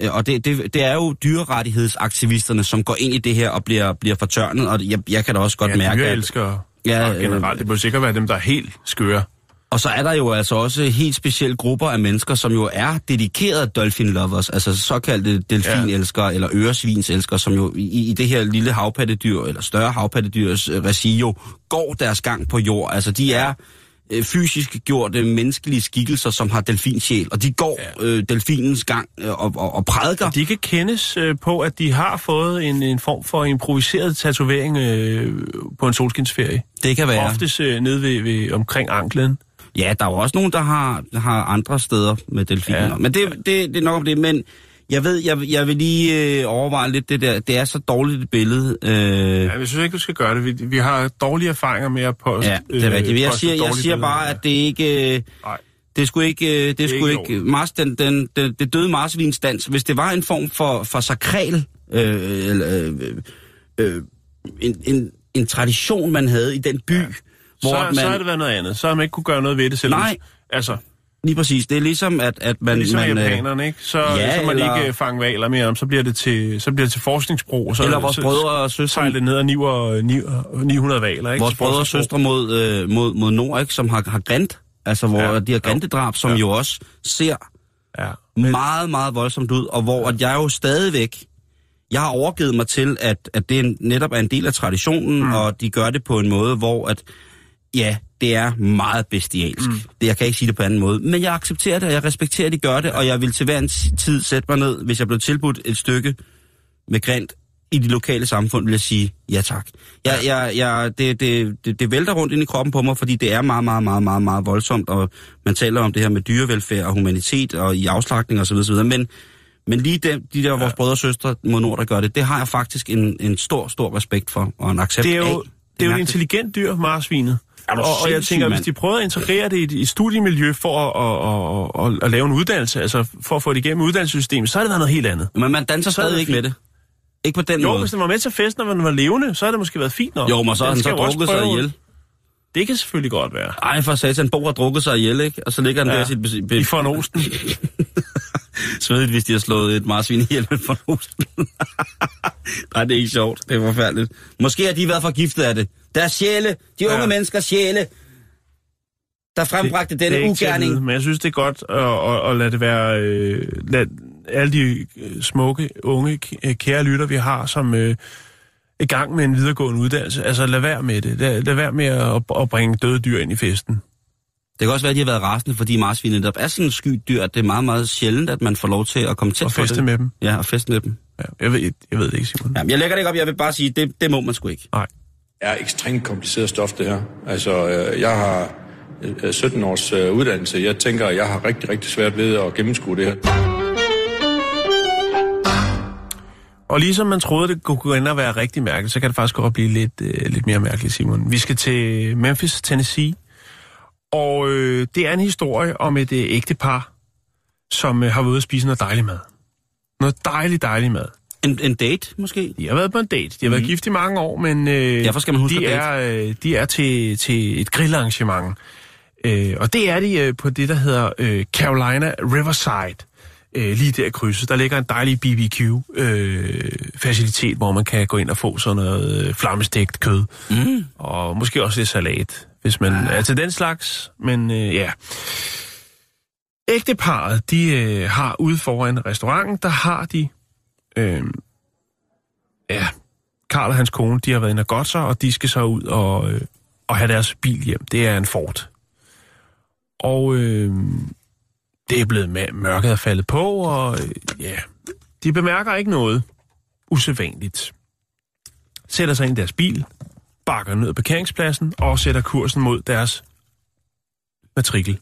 Øh, og det, det, det er jo dyrerettighedsaktivisterne, som går ind i det her og bliver, bliver fortørnet, og jeg, jeg kan da også godt ja mærke, at... elsker Ja, ja, generelt. Det bør sikkert være dem, der er helt skøre. Og så er der jo altså også helt specielle grupper af mennesker, som jo er dedikerede dolphin lovers, altså såkaldte delfinelskere ja. eller øresvinselskere, som jo i, i det her lille havpattedyr, eller større havpattedyrs regi jo går deres gang på jord. Altså de er øh, fysisk gjorte menneskelige skikkelser, som har delfinsjæl, og de går ja. øh, delfinens gang øh, og, og, og prædiker. De kan kendes øh, på, at de har fået en, en form for improviseret tatovering øh, på en solskinsferie. Det kan være. Oftest øh, nede ved, ved, omkring anklen. Ja, der er jo også nogen, der har, har andre steder med delfiner. Ja. Men det, det, det er nok om det. Men jeg ved, jeg, jeg vil lige øh, overveje lidt det der. Det er så dårligt et billede. Øh, Ja, jeg synes ikke, du skal gøre det. Vi, vi har dårlige erfaringer med at poste ja, det er rigtigt. Jeg siger, jeg siger bare, at det ikke... Øh, Nej. det skulle ikke, øh, det skulle ikke ikke, Mars, den, den, den, det døde marsvinsdans, hvis det var en form for, for sakral, øh, eller, øh, øh, en, en, en tradition, man havde i den by, ja. hvor så, man, så har det været noget andet. Så har man ikke kunne gøre noget ved det selv. Nej. Altså, lige præcis, det er ligesom, at, at man... ligesom man, øh, japanerne, ikke? Så, ja, så man eller- ikke fange valer mere, så bliver det til, så bliver det til forskningsbrug. og Så, Eller vores så, brødre og søstre, sejler det ned og niver, niver, 900 valer, ikke? vores brødre og søstre mod, øh, mod, mod nord, ikke, som har, har grint, altså hvor Ja. de har grintedrab, som ja. Jo også ser Ja. meget, meget voldsomt ud, og hvor at jeg jo stadigvæk, jeg har overgivet mig til, at, at det netop er en del af traditionen, mm. og de gør det på en måde, hvor at, ja, det er meget bestialsk. Mm. Det, jeg kan ikke sige det på anden måde. Men jeg accepterer det, og jeg respekterer, at de gør det, og jeg vil til hver en tid sætte mig ned, hvis jeg blev tilbudt et stykke med grint i de lokale samfund, vil jeg sige ja tak. Jeg, jeg, jeg, det, det, det, det vælter rundt ind i kroppen på mig, fordi det er meget, meget, meget, meget, meget voldsomt, og man taler om det her med dyrevelfærd og humanitet og i afslagning og så videre, så videre. Men, men lige dem, de der ja. vores brødre og søstre mod nord, der gør det, det har jeg faktisk en, en stor, stor respekt for, og en accept Det er af. Jo, det er jo et intelligent dyr, marsvinet. Og, og jeg tænker, hvis de prøver at integrere det i et, i et studiemiljø for at, at, at, at, at lave en uddannelse, altså for at få det igennem uddannelsessystemet, så er det været noget helt andet. Men man danser er stadig ikke med det. Ikke på den Jo, måde. hvis den var med til festen, når den var levende, så har det måske været fint nok. Jo, men så har Den han så jo drukket sig ihjel. Det kan selvfølgelig godt være. Ej, for satan, Bo har drukket sig ihjel, ikke? Og så ligger han Ja. der sit... I von Osten. Svedigt, hvis de har slået et marsvin ihjel med for Osten. Nej, det er ikke sjovt. Det er forfærdeligt. Måske har de været forgiftet af det. Deres sjæle, de unge Ja. menneskers sjæle, der frembragte det er denne vide, ugerning. Men jeg synes, det er godt at, at, at lade det være... Øh, lad alle de øh, smukke, unge, kære lytter, vi har, som øh, er i gang med en videregående uddannelse. Altså, lad være med det. Lad, lad være med at, at bringe døde dyr ind i festen. Det kan også være, at de har været rasende, fordi marsvinet netop er sådan en sky dyr, at det er meget, meget sjældent, at man får lov til at komme tæt Og på feste det. med dem. Ja, og feste med dem. Ja, jeg, ved, jeg ved det ikke, Simon. Jamen, jeg lægger det ikke op. Jeg vil bare sige, det, det må man sgu ikke. Nej. er ekstremt kompliceret stof, det her. Altså, øh, jeg har øh, 17 års øh, uddannelse. Jeg tænker, jeg har rigtig, rigtig svært ved at gennemskue det her. Og ligesom man troede, det kunne gå ind og være rigtig mærkeligt, så kan det faktisk godt blive lidt, øh, lidt mere mærkeligt, Simon. Vi skal til Memphis, Tennessee. Og øh, det er en historie om et øh, ægtepar, som øh, har været ude at spise noget dejlig mad. Noget dejlig, dejlig mad. En, en date, måske? De har været på en date. De har været gift i mange år, men øh, Derfor skal man huske de, er, øh, de er til, til et grillarrangement Øh, og det er de øh, på det, der hedder øh, Carolina Riverside. Øh, lige der i krydset. Der ligger en dejlig BBQ-facilitet, øh, hvor man kan gå ind og få sådan noget øh, flammestegt kød. Mm. Og måske også lidt salat, hvis man ja. er til den slags. Men øh, ja... Ægteparet, de øh, har ude foran restauranten, der har de... Øh, ja, Karl og hans kone, de har været inde og godt sig, og de skal så ud og, øh, og have deres bil hjem. Det er en Ford. Og øh, det er blevet mørket er faldet på, og øh, ja, de bemærker ikke noget usædvanligt. Sætter sig ind i deres bil, bakker ned på parkeringspladsen og sætter kursen mod deres matrikel.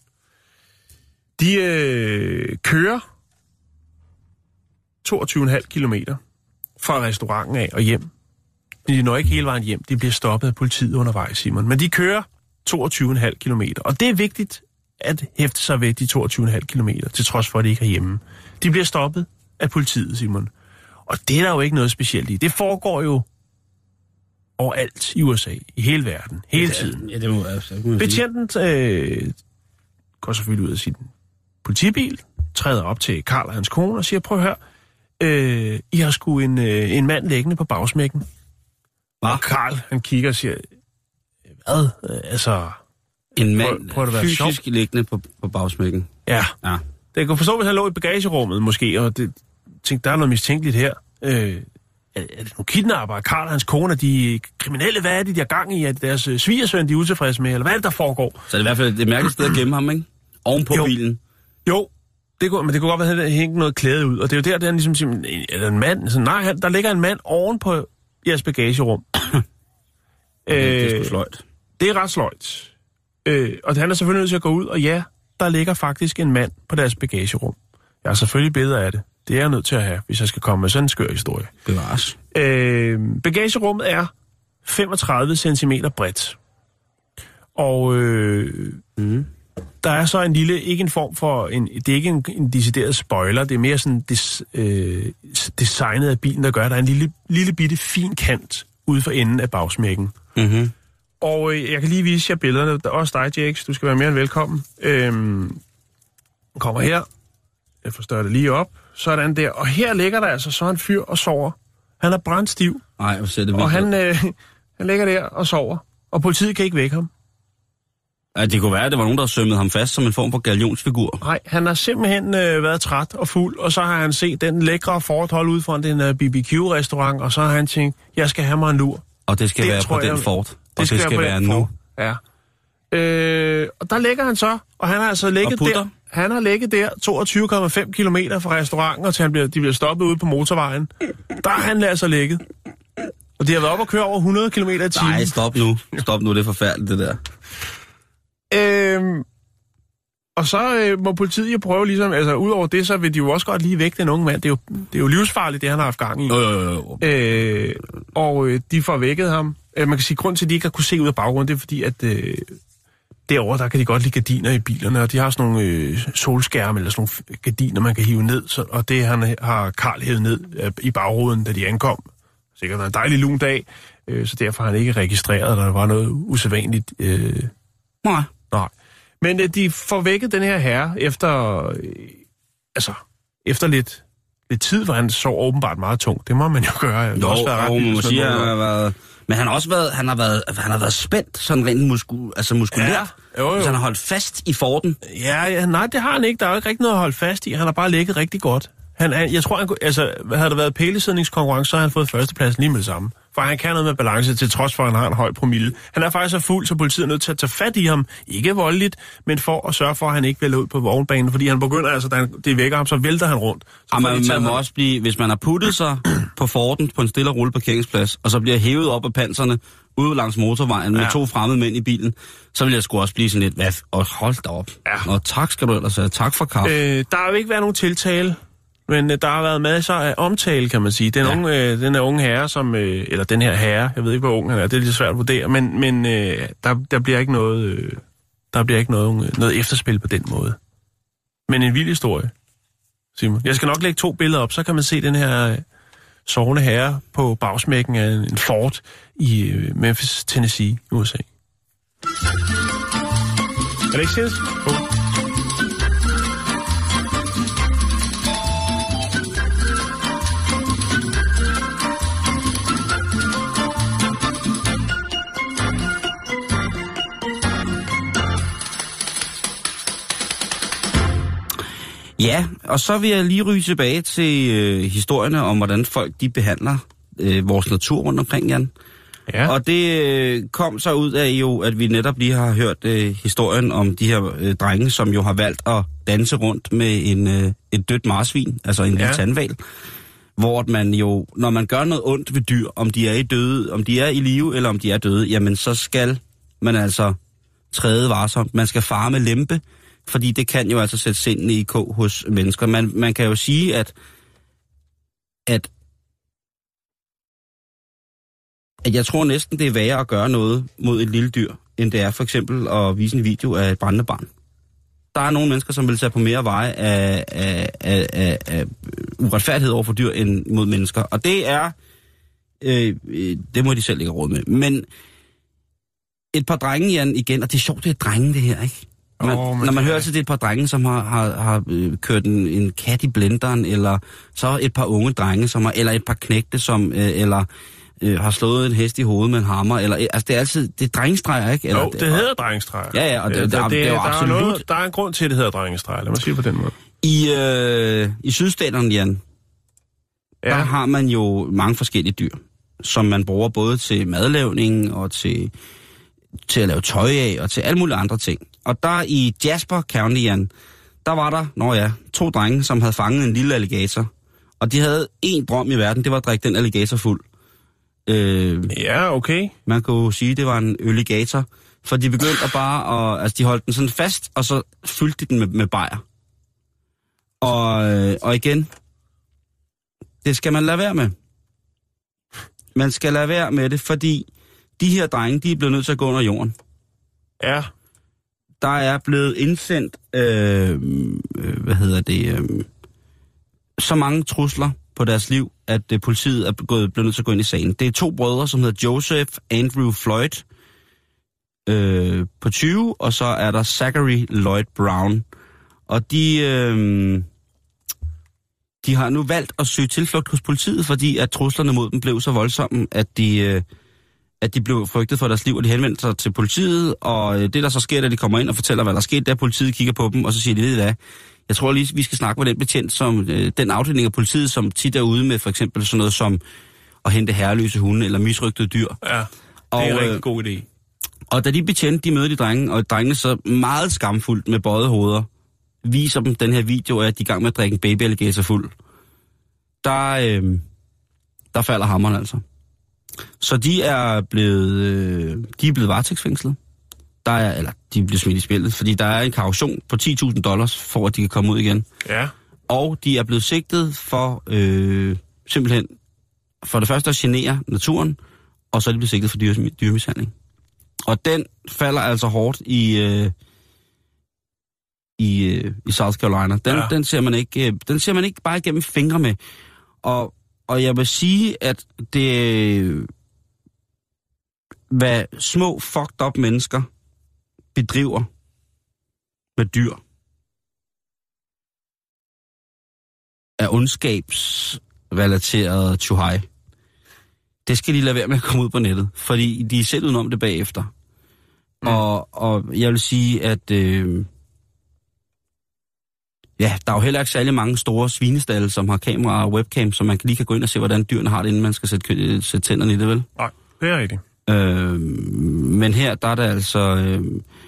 De øh, kører 22,5 kilometer fra restauranten af og hjem. De når ikke hele vejen hjem. De bliver stoppet af politiet undervejs, Simon. Men de kører 22,5 kilometer. Og det er vigtigt at hæfte sig ved de 22,5 kilometer, til trods for, at de ikke er hjemme. De bliver stoppet af politiet, Simon. Og det er der jo ikke noget specielt i. Det foregår jo overalt i USA, i hele verden, hele ja, tiden. Ja, det må, altså, Betjenten øh, går selvfølgelig ud af sin politibil, træder op til Karl og hans kone og siger, prøv at høre, øh, I har sgu en, øh, en mand liggende på bagsmækken. Hvad? Og Karl, han kigger og siger, hvad? Øh, altså... En mand prøv, prøv fysisk sjov. liggende på, på bagsmækken. Ja. Ja. Det kan forstå, hvis han lå i bagagerummet måske, og det, tænkte, der er noget mistænkeligt her. Øh, er, er det nogle kidnapper? Karl og hans kone, er de kriminelle? Hvad er det, de har gang i? Er det deres øh, svigersøn, de er utilfredse med? Eller hvad er det, der foregår? Så det er i hvert fald et mærkeligt sted at gemme ham, ikke? Oven på Jo. bilen. Jo, det kunne, men det kunne godt være, at han hængte noget klæde ud. Og det er jo der, der er ligesom siger, er der en mand? Så, nej, han, der ligger en mand oven på jeres bagagerum. Det, det er Øh, sløjt. Det er ret sløjt. Øh, og han er selvfølgelig nødt til at gå ud, og ja, der ligger faktisk en mand på deres bagagerum. Jeg har selvfølgelig billeder af det. Det er jeg nødt til at have, hvis jeg skal komme med sådan en skør historie. Bevares. Øh, bagagerummet er 35 cm bredt. Og øh, Mm. der er så en lille, ikke en form for, en, det er ikke en, en decideret spoiler, det er mere sådan des, øh, designet af bilen, der gør, at der er en lille, lille bitte fin kant ude for enden af bagsmækken. Mm-hmm. Og øh, jeg kan lige vise jer billederne. Der er også dig, Jakes. Du skal være mere end velkommen. Øhm, kommer her. Jeg forstørrer det lige op. Sådan der. Og her ligger der altså så en fyr og sover. Han er brændstiv, Ej, hvor ser det vildt og han, ud. øh, han ligger der og sover. Og politiet kan ikke vække ham. Ja, det kunne være, at det var nogen, der sømmede ham fast som en form for galionsfigur. Nej, han har simpelthen øh, været træt og fuld, og så har han set den lækre forhold ude foran den øh, BBQ-restaurant, og så har han tænkt, jeg skal have mig en lur. Og det skal Det være på den jeg- Ford. Og det skal, være nu. Ja. Øh, og der ligger han så, og han har altså ligget der. Han har ligget der 22,5 km fra restauranten, og til han bliver, de bliver stoppet ude på motorvejen. Der har han altså ligget. Og de har været op og køre over 100 km i timen. Nej, stop nu. Stop nu, det er forfærdeligt, det der. Øhm, og så øh, må politiet jo prøve ligesom, altså udover det, så vil de jo også godt lige vække den unge mand. Det er jo, det er jo livsfarligt, det han har haft gang i. Jo, jo, jo. Øh, og øh, de får vækket ham. Øh, man kan sige, grund til, at de ikke har kunne se ud af baggrunden, det er fordi, at øh, derovre, der kan de godt lide gardiner i bilerne, og de har sådan nogle øh, solskærme, eller sådan nogle gardiner, man kan hive ned, så, og det han har Karl hævet ned øh, i bagruden, da de ankom. Sikkert var en dejlig lun dag, øh, så derfor har han ikke registreret, at der var noget usædvanligt. Øh, Nej. nej. Men øh, de får vækket den her herre efter, øh, altså, efter lidt, lidt tid, hvor han sov åbenbart meget tungt. Det må man jo gøre. Det Jo, også været ret jo, man må hvis sige, han har været... Men han har også været, han har været, han har været spændt, sådan rent musku, altså muskulært. Ja, jo, jo. Altså, han har holdt fast i Forden. Ja, ja, nej, det har han ikke. Der er jo ikke rigtig noget at holde fast i. Han har bare ligget rigtig godt. Han, han, jeg tror, han kunne, altså, havde der været pælesidningskonkurrence, så havde han fået førstepladsen lige med det samme. For han kan noget med balance, til trods for, at han har en høj promille. Han er faktisk så fuld, så politiet er nødt til at tage fat i ham. Ikke voldeligt, men for at sørge for, at han ikke vælger ud på vognbanen. Fordi han begynder, altså, da han, det vækker ham, så vælter han rundt. Så de man, man må ham. også blive, hvis man har puttet sig på Forden på en stille og rolig parkeringsplads, og så bliver hævet op af panserne ude langs motorvejen med Ja. to fremmede mænd i bilen, så vil jeg sgu også blive sådan lidt, hvad, og hold da op. Ja. Og tak skal du ellers have. Tak for kaffe. Øh, der har jo ikke været nogen tiltale, men øh, der har været masser af omtale, kan man sige. Den, Ja. unge, øh, den her unge herre, som, øh, eller den her herre, jeg ved ikke, hvor ung han er, det er lidt svært at vurdere, men, men øh, der, der bliver ikke noget, øh, der bliver ikke noget, øh, noget efterspil på den måde. Men en vild historie, Simon. Jeg skal nok lægge to billeder op, så kan man se den her øh, sovende herre på bagsmækken af en Ford i øh, Memphis, Tennessee, USA. Alexis? Oh. Ja, og så vil jeg lige ryge tilbage til øh, historierne om, hvordan folk de behandler øh, vores natur rundt omkring, Jan. Ja. Og det øh, kom så ud af jo, at vi netop lige har hørt øh, historien om de her øh, drenge, som jo har valgt at danse rundt med en, øh, et dødt marsvin, altså en ja. tandval. Hvor man jo, når man gør noget ondt ved dyr, om de er i døde, om de er i live, eller om de er døde, jamen så skal man altså træde varsomt. Man skal fare med lempe, fordi det kan jo altså sætte sindene i kog hos mennesker. Man, man kan jo sige, at, at, at jeg tror næsten, det er værre at gøre noget mod et lille dyr, end det er for eksempel at vise en video af et brændende barn. Der er nogle mennesker, som vil tage på mere veje af, af, af, af, af uretfærdighed over for dyr end mod mennesker. Og det er, øh, øh det må de selv ikke råd med. Men et par drenge, Jan, igen, og det er sjovt, det er drenge, det her, ikke? Man, oh, når man det hører er- til det et par drenge, som har, har, har kørt en, en kat i blenderen, eller så et par unge drenge, som har, eller et par knægte, som, øh, eller øh, har slået en hest i hovedet med en hammer, eller, øh, altså det er altid, det er drengestreger, ikke? Eller, Jo, det hedder drengestreger. Ja, ja, og det- Øh, det der- det er jo der absolut- noget, der er en grund til, at det hedder drengestreger. Lad mig sige det på den måde. I, øh, I sydstaterne, Jan, ja. der Ja, har man jo mange forskellige dyr, som man bruger både til madlavning og til, til at lave tøj af og til alle mulige andre ting. Og der i Jasper County, der var der, nå ja, to drenge, som havde fanget en lille alligator. Og de havde en drøm i verden, det var at drikke den alligator fuld. Øh, ja okay. man kunne sige, det var en alligator. For de begyndte at bare, at, altså de holdt den sådan fast, og så fyldte de den med, med bajer. Og, øh, og igen, det skal man lade være med. Man skal lade være med det, fordi de her drenge, de er blevet nødt til at gå under jorden. Ja, der er blevet indsendt, øh, øh, hvad hedder det, øh, så mange trusler på deres liv, at øh, politiet er gået, blevet nødt til at gå ind i sagen. Det er to brødre, som hedder Joseph Andrew Floyd øh, på 20, og så er der Zachary Lloyd Brown. Og de, øh, de har nu valgt at søge tilflugt hos politiet, fordi at truslerne mod dem blev så voldsomme, at de, øh, at de blev frygtet for deres liv, og de henvendte sig til politiet, og øh, det der så sker, da de kommer ind og fortæller, hvad der skete, der politiet kigger på dem, og så siger de, ved hvad, jeg tror lige, vi skal snakke med den betjent, som øh, den afdeling af politiet, som tit er ude med for eksempel sådan noget som at hente herreløse hunde eller misrygtede dyr. ja. Det Og, er en øh, rigtig god idé. Og da de betjente, de møder de drenge, og drengene så meget skamfuldt med bøjet hoveder, viser dem den her video af, at de er i gang med at drikke en baby fuld. Der, øh, der falder hammeren altså. Så de er blevet, øh, de er blevet varetægtsfængslet. Der er, eller de bliver smidt i spillet, fordi der er en kaution på 10.000 dollars, for at de kan komme ud igen. Ja, Og de er blevet sigtet for øh, simpelthen, for det første at genere naturen, og så er de blevet sigtet for dyre, dyremishandling. Og den falder altså hårdt i, øh, i, øh, i South Carolina. Den, ja. den, ser man ikke, øh, den ser man ikke bare igennem fingre med. Og, og jeg vil sige, at det, hvad små fucked up mennesker bedriver med dyr, er ondskabsrelateret to high. Det skal de lade være med at komme ud på nettet, fordi de er selv udenom det bagefter. Mm. Og, og jeg vil sige, at øh, ja, der er jo heller ikke særlig mange store svinestalle, som har kamera og webcam, så man lige kan gå ind og se, hvordan dyrene har det, inden man skal sætte, kø- sætte tænderne i det, vel? nej, det er rigtigt. Øh, men her, der er der altså... Øh,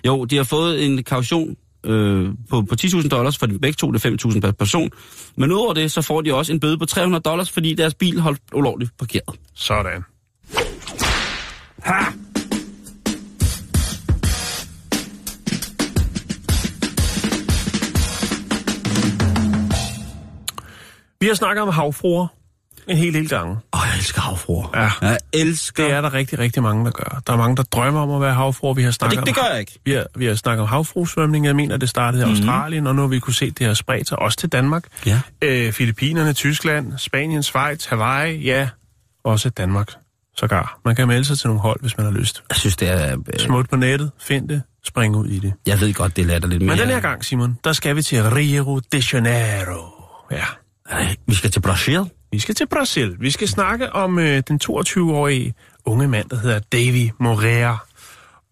jo, de har fået en kaution øh, på, på 10.000 dollars for de begge to, det er 5.000 per person. Men udover det, så får de også en bøde på 300 dollars, fordi deres bil holdt ulovligt parkeret. Sådan. Ha! Vi har snakket om havfruer en hel del gange. Åh, jeg elsker havfruer. Ja. Jeg elsker... Det er der rigtig, rigtig mange, der gør. Der er mange, der drømmer om at være havfruer. Vi har Og snakket det, det gør jeg ikke. vi har, vi har snakket om havfruesvømning. Jeg mener, det startede i Mhm. Australien, og nu har vi kunne se, det har spredt sig også til Danmark. Ja. Øh, Filippinerne, Tyskland, Spanien, Schweiz, Hawaii, ja, også Danmark sågar. Man kan melde sig til nogle hold, hvis man har lyst. Jeg synes, det er... Øh, Smut på nettet, find det, springe ud i det. Jeg ved godt, det lader lidt mere. Men den her gang, Simon, der skal vi til Rio de Janeiro. Ja, Ej, vi skal til Brasil. vi skal til Brasil. Vi skal snakke om øh, den 22-årige unge mand, der hedder Davy Moreira.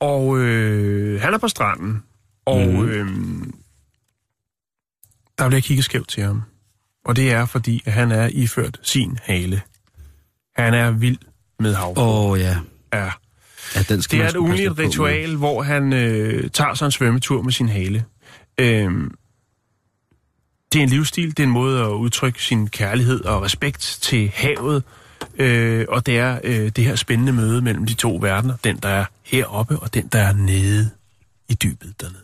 Og øh, han er på stranden, og mm. øh, der bliver kigget skævt til ham. Og det er, fordi at han er iført sin hale. Han er vild med hav. Åh, oh, ja. Ja. ja den skal Det er et ugenligt lidt på ritual, hvor han øh, tager sig en svømmetur med sin hale. Øhm, det er en livsstil, det er en måde at udtrykke sin kærlighed og respekt til havet. Øh, og det er øh, det her spændende møde mellem de to verdener. Den, der er heroppe, og den, der er nede i dybet dernede.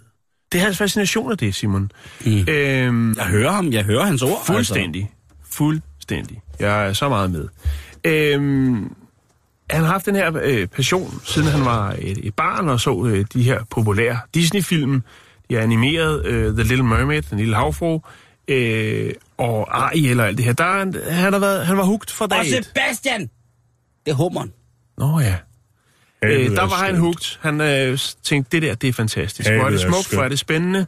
Det er hans fascination af det, Simon. Mm. Øhm, Jeg hører ham, jeg hører hans ord. Fuldstændig. Altså. Fuldstændig. Jeg er så meget med. Øhm, han har haft den her øh, passion, siden han var et, et barn og så øh, de her populære Disney-film. De er animeret, øh, The Little Mermaid, Den Lille Havfru, øh, og Ariel og alt det her. Der, er han, han, har været, han var hugt fra dag Og et. Sebastian! Det er hummeren. Nå ja. Øh, der er var han hugt. Han øh, tænkte, det der, det er fantastisk. Hvor er det smukt, hvor er det spændende.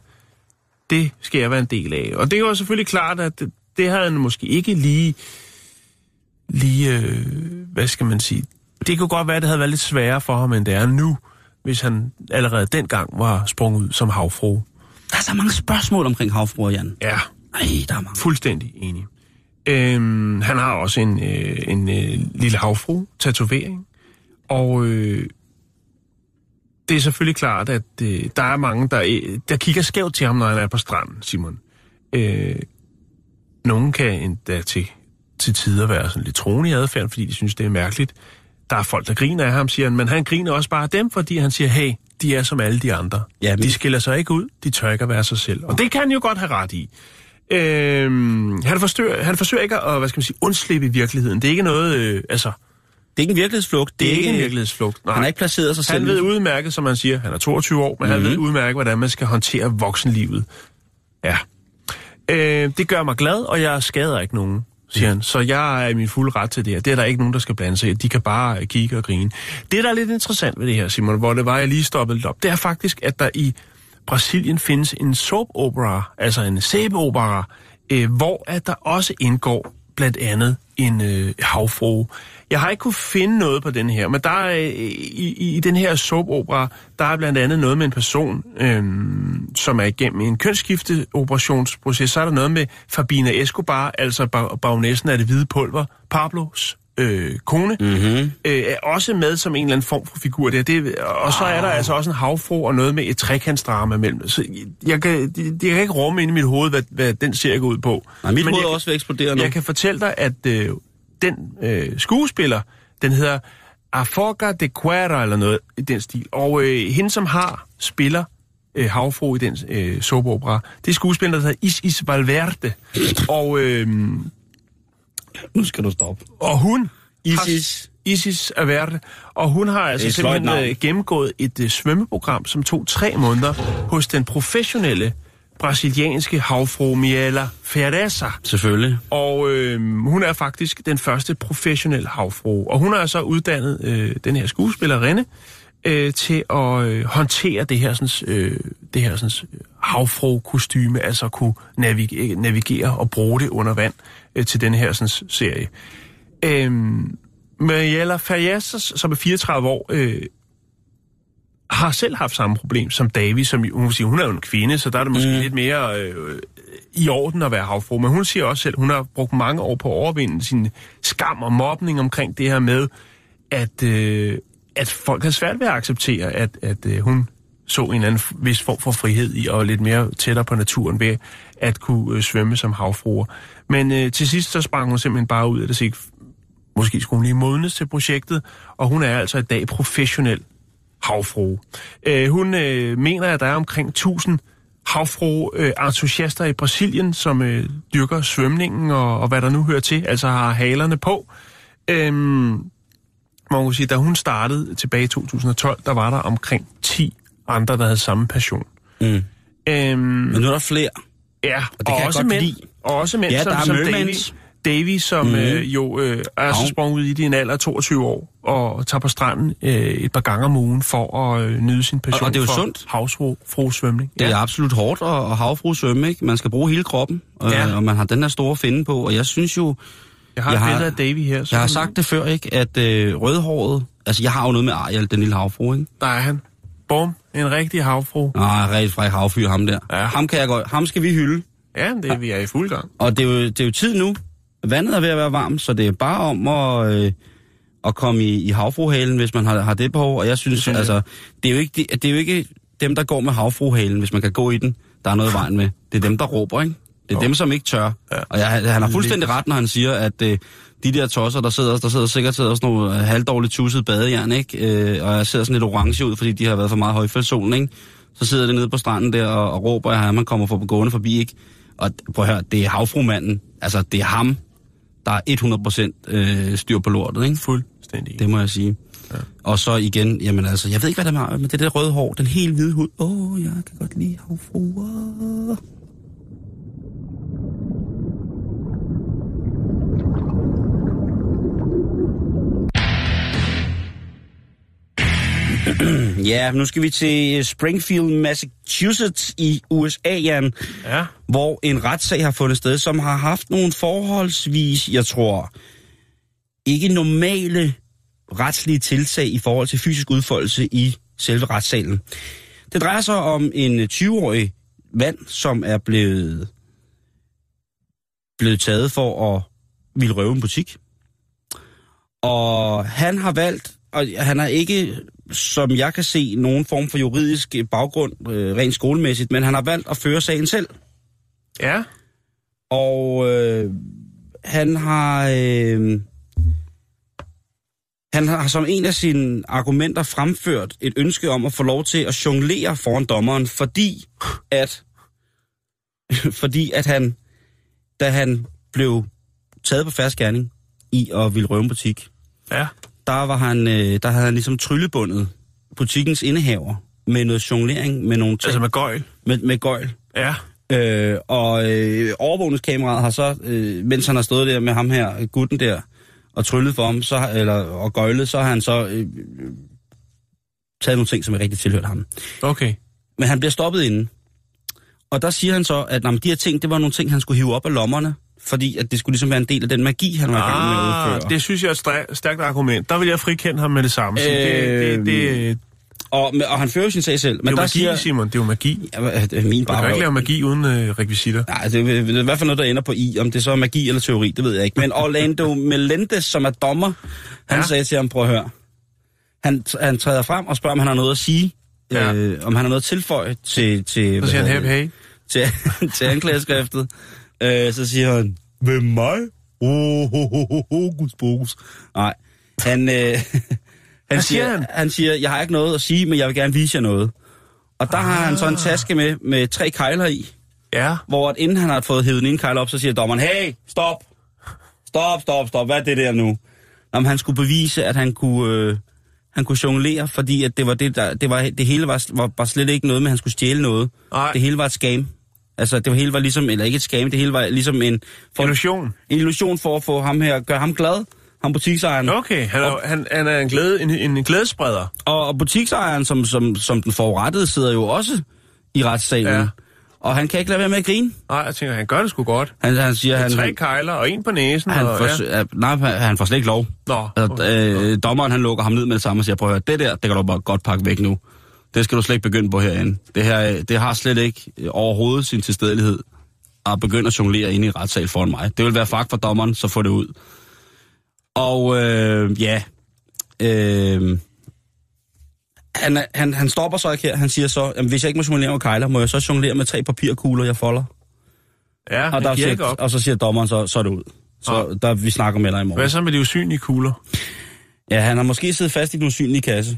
Det skal jeg være en del af. Og det var selvfølgelig klart, at det, det havde han måske ikke lige, lige øh, hvad skal man sige, det kunne godt være, at det havde været lidt sværere for ham, end det er nu, hvis han allerede dengang var sprunget ud som havfru. Der er så mange spørgsmål omkring havfruer, Jan. Ja, Ej, der er mange. fuldstændig enig. Øhm, han har også en, øh, en øh, lille havfru-tatovering, og øh, det er selvfølgelig klart, at øh, der er mange, der, øh, der kigger skævt til ham, når han er på stranden, Simon. Øh, nogen kan endda til, til tider være sådan lidt troende i adfærd, fordi de synes, det er mærkeligt. Der er folk, der griner af ham, siger han, men han griner også bare af dem, fordi han siger, hey, de er som alle de andre. Ja, men- De skiller sig ikke ud, de tør ikke at være sig selv. Og det kan han jo godt have ret i. Øhm, han, forsøger, han forsøger ikke at, hvad skal man sige, undslippe i virkeligheden. Det er ikke noget, øh, altså, Det er ikke en virkelighedsflugt. det er ikke en virkelighedsflugt. Nej. Han har ikke placeret sig selv. Han ved udmærket, som man siger, han er 22 år, men mm-hmm. han ved udmærket, hvordan man skal håndtere voksenlivet. Ja. Øh, det gør mig glad, og jeg skader ikke nogen, siger han. Så jeg er i min fulde ret til det her. Det er der ikke nogen, der skal blande sig i. De kan bare kigge og grine. Det, der er lidt interessant ved det her, Simon, hvor det var, jeg lige stoppede lidt op, det er faktisk, at der i Brasilien findes en soap opera, altså en sæbeopera, øh, hvor at der også indgår blandt andet en øh, havfrue. Jeg har ikke kunne finde noget på den her, men der er, øh, i, i, den her soap-opera, der er blandt andet noget med en person, øh, som er igennem en kønsskifteoperationsproces. Så er der noget med Fabina Escobar, altså bag- bagnæssen af det hvide pulver, Pablos øh, kone, mm-hmm. øh, er også med som en eller anden form for figur der. Det, og så er der altså også en havfru og noget med et trekantsdrama mellem. Så jeg kan, jeg, jeg kan ikke rumme ind i mit hoved, hvad, hvad den serie går ud på. Nej, mit Men hoved jeg også at eksplodere nu. jeg kan fortælle dig, at øh, den øh, skuespiller, den hedder Afoga de Quera eller noget i den stil. Og øh, hende, som har spiller øh, havfru i den øh, soapopera, det er skuespiller, der hedder Is Is Valverde. Og, øh, Nu skal du stoppe. og hun... Isis. Har, Isis Averde. Og hun har altså simpelthen navn. øh, gennemgået et øh, svømmeprogram, som tog tre måneder hos den professionelle brasilianske havfru Miela Ferreza. Selvfølgelig. Og øh, hun er faktisk den første professionelle havfru. Og hun har så uddannet øh, den her skuespillerinde øh, til at øh, håndtere det her, sådan, øh, det her sådan, havfru-kostyme, altså kunne navigere, navigere og bruge det under vand øh, til den her sådan, serie. Øh, Mariella Fajas, som er 34 år, øh, har selv haft samme problem som Davi, som hun vil sige, hun er jo en kvinde, så der er det måske mm. lidt mere øh, i orden at være havfru. Men hun siger også selv, hun har brugt mange år på at overvinde sin skam og mobning omkring det her med, at, øh, at folk har svært ved at acceptere, at, at øh, hun så en eller anden vis form for frihed i og lidt mere tættere på naturen ved at kunne øh, svømme som havfruer. Men øh, til sidst så sprang hun simpelthen bare ud af det, så måske skulle hun lige modnes til projektet, og hun er altså i dag professionel havfrue. Øh, hun øh, mener, at der er omkring 1000 havfrue øh, entusiaster i Brasilien, som øh, dyrker svømningen og, og hvad der nu hører til, altså har halerne på. Øhm, man kan sige, da hun startede tilbage i 2012, der var der omkring 10 andre, der havde samme passion. Mm. Øhm, Men nu er der flere. ja, og det kan jeg også mænd, lide. og også mænd Ja, som, der er som. Davy. Davy, som mm. øh, jo øh, er så sprunget ud i en alder af 22 år, og tager på stranden øh, et par gange om ugen for at øh, nyde sin passion Og- og det er jo for sundt. havsfru-svømning. Det er absolut hårdt at, at havfru svømme, ikke? Man skal bruge hele kroppen, øh, Ja. og man har den her store finde på, og jeg synes jo, Jeg har Jeg et billede af Davy her. jeg har sagt det før, ikke, at øh, rødhåret, altså jeg har jo noget med Ariel, den lille havfru, ikke? Der er han. Bum, en rigtig havfru. Nej, rigtig fræk havfyr, ham der. Ja. Ham, kan jeg godt, ham skal vi hylde. Ja, det er vi er i fuld gang. Og det er, jo, det er jo tid nu. Vandet er ved at være varmt, så det er bare om at, øh, at komme i, i havfruhalen, hvis man har, har det behov. Og jeg synes, jeg. altså, det er, jo ikke, det, det er jo ikke dem, der går med havfruhalen, hvis man kan gå i den, der er noget i vejen med. Det er dem, der råber, ikke? Det er Jo. dem, som ikke tør. Ja. Og jeg, han har fuldstændig ret, når han siger, at øh, de der tosser, der sidder, der sidder sikkert sidder sådan nogle øh, halvdårligt tusset badejern, ikke? Øh, og jeg ser sådan lidt orange ud, fordi de har været for meget højfældssolen, ikke? Så sidder de nede på stranden der og, og råber, at man kommer for gående forbi, ikke? Og prøv at høre, det er havfrumanden. Altså, det er ham, der er 100% øh, styr på lortet, ikke? Fuldstændig. Det må jeg sige. Ja. Og så igen, jamen altså, jeg ved ikke, hvad der er med det der røde hår, den helt hvide hud. Åh, oh, jeg kan godt lide havfruer. Ja, nu skal vi til Springfield, Massachusetts i USA, Jan, Ja. hvor en retssag har fundet sted, som har haft nogle forholdsvis, jeg tror, ikke normale retslige tiltag i forhold til fysisk udfoldelse i selve retssalen. Det drejer sig om en 20-årig mand, som er blevet, blevet taget for at ville røve en butik. Og han har valgt, og han har ikke, som jeg kan se, nogen form for juridisk baggrund, øh, rent skolemæssigt, men han har valgt at føre sagen selv. Ja. Og øh, han har... Øh, han har som en af sine argumenter fremført et ønske om at få lov til at jonglere foran dommeren, fordi at, fordi at han, da han blev taget på færds gerning i at ville røve en butik, Ja. Der, var han, øh, der havde han ligesom tryllebundet butikkens indehaver med noget jonglering, med nogle ting, Altså med gøjl. med, med gøjl. Ja. Øh, og øh, overvågningskameraet har så, øh, mens han har stået der med ham her, gutten der, og tryllet for ham, så, eller, og gøjlet, så har han så øh, øh, taget nogle ting, som er rigtig tilhørt ham. Okay. Men han bliver stoppet inden. Og der siger han så, at nå, men de her ting, det var nogle ting, han skulle hive op af lommerne, fordi at det skulle ligesom være en del af den magi, han var i gang med at Ah, udføre. det synes jeg er et stærk- stærkt argument. Der vil jeg frikende ham med det samme. Sige, det, det, det, det, Og, men- og han fører jo sin sag selv. det er Men jo der magi, siger... Simon. Det er jo magi. Ja, det er min Man kan jo bare ikke lave magi uden øh, rekvisitter. Nej, det er, det er i hvert fald noget, der ender på i. Om det så er magi eller teori, det ved jeg ikke. Men Orlando Melendez, som er dommer, han Ja. sagde til ham, prøv at høre. Han, han træder frem og spørger, om han har noget at sige. Ja. Øh, om han har noget at tilføje til, til, Så siger han, hey, det? hey. til, til anklageskriftet. Øh, så siger han, hvem mig? Oh, oh, oh, oh, guds bogus. Nej, han, øh, han, siger han? han siger, jeg har ikke noget at sige, men jeg vil gerne vise jer noget. Og der ah. har han så en taske med, med tre kejler i, Ja. hvor at inden han har fået hævet den ene op, så siger dommeren, hey, stop, stop, stop, stop, hvad er det der nu? Om han skulle bevise, at han kunne, øh, han kunne jonglere, fordi at det var det, der, det, var, det hele var, var, var slet ikke noget med, at han skulle stjæle noget. Nej. Det hele var et scam. Altså, det hele var ligesom, eller ikke et scam, det hele var ligesom en, for, Illusion. en illusion for at få ham her, gøre ham glad, ham butiksejeren. Okay, han er, han, han er en, glæde, en, en glædespreder. Og, og butiksejeren, som, som, som den forurettede, sidder jo også i retssalen. Ja. Og han kan ikke lade være med at grine. Nej, jeg tænker, han gør det sgu godt. Han, han siger, han, Tre kejler og en på næsen. han, og, får, ja. nej, han får slet ikke lov. Nå, Altså, okay. øh, dommeren han lukker ham ned med det samme og siger, prøv at høre, det der, det kan du bare godt pakke væk nu. Det skal du slet ikke begynde på herinde. Det her, det har slet ikke øh, overhovedet sin tilstedelighed at begynde at jonglere inde i retssal foran mig. Det vil være fakt for dommeren, så få det ud. Og øh, ja, øh, han, han, han stopper så ikke her. Han siger så, jamen, hvis jeg ikke må jonglere med kejler, må jeg så jonglere med tre papirkugler, jeg folder. ja, Og, der siger, op. og så siger dommeren, så, så er det ud. Så der, vi snakker med dig i morgen. Hvad så med de usynlige kugler? Ja, han har måske siddet fast i den usynlige kasse.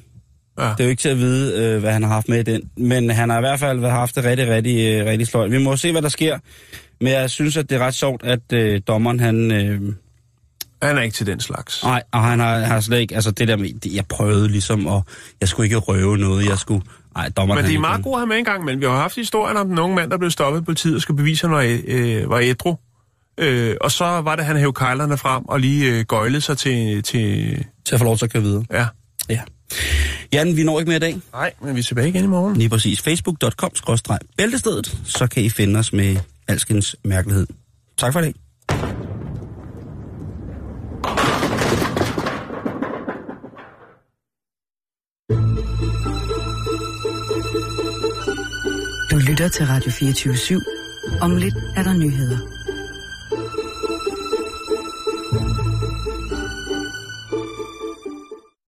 Ja. Det er jo ikke til at vide, øh, hvad han har haft med i den. Men han har i hvert fald haft det rigtig, rigtig, øh, rigtig sløjt. Vi må se, hvad der sker. Men jeg synes, at det er ret sjovt, at øh, dommeren, han... Øh, Han er ikke til den slags. nej, og han har, har slet ikke... Altså det der med... Det, jeg prøvede ligesom, og jeg skulle ikke røve noget. Jeg skulle... Nej, dommeren... Men det er meget gode at have med en gang, men vi har haft historien om den unge mand, der blev stoppet på politiet og skulle bevise, at han var, øh, var ædru. Øh, og så var det, han hævde kejlerne frem og lige øh, gøjlede sig til, til... Til at få lov til at køre videre. Ja. Ja. Jan, vi når ikke mere i dag. Nej, men vi er tilbage igen i morgen. Lige præcis. Facebook.com-bæltestedet. Så kan I finde os med alskens mærkelighed. Tak for dag. Du lytter til Radio 24 /7. Om lidt er der nyheder.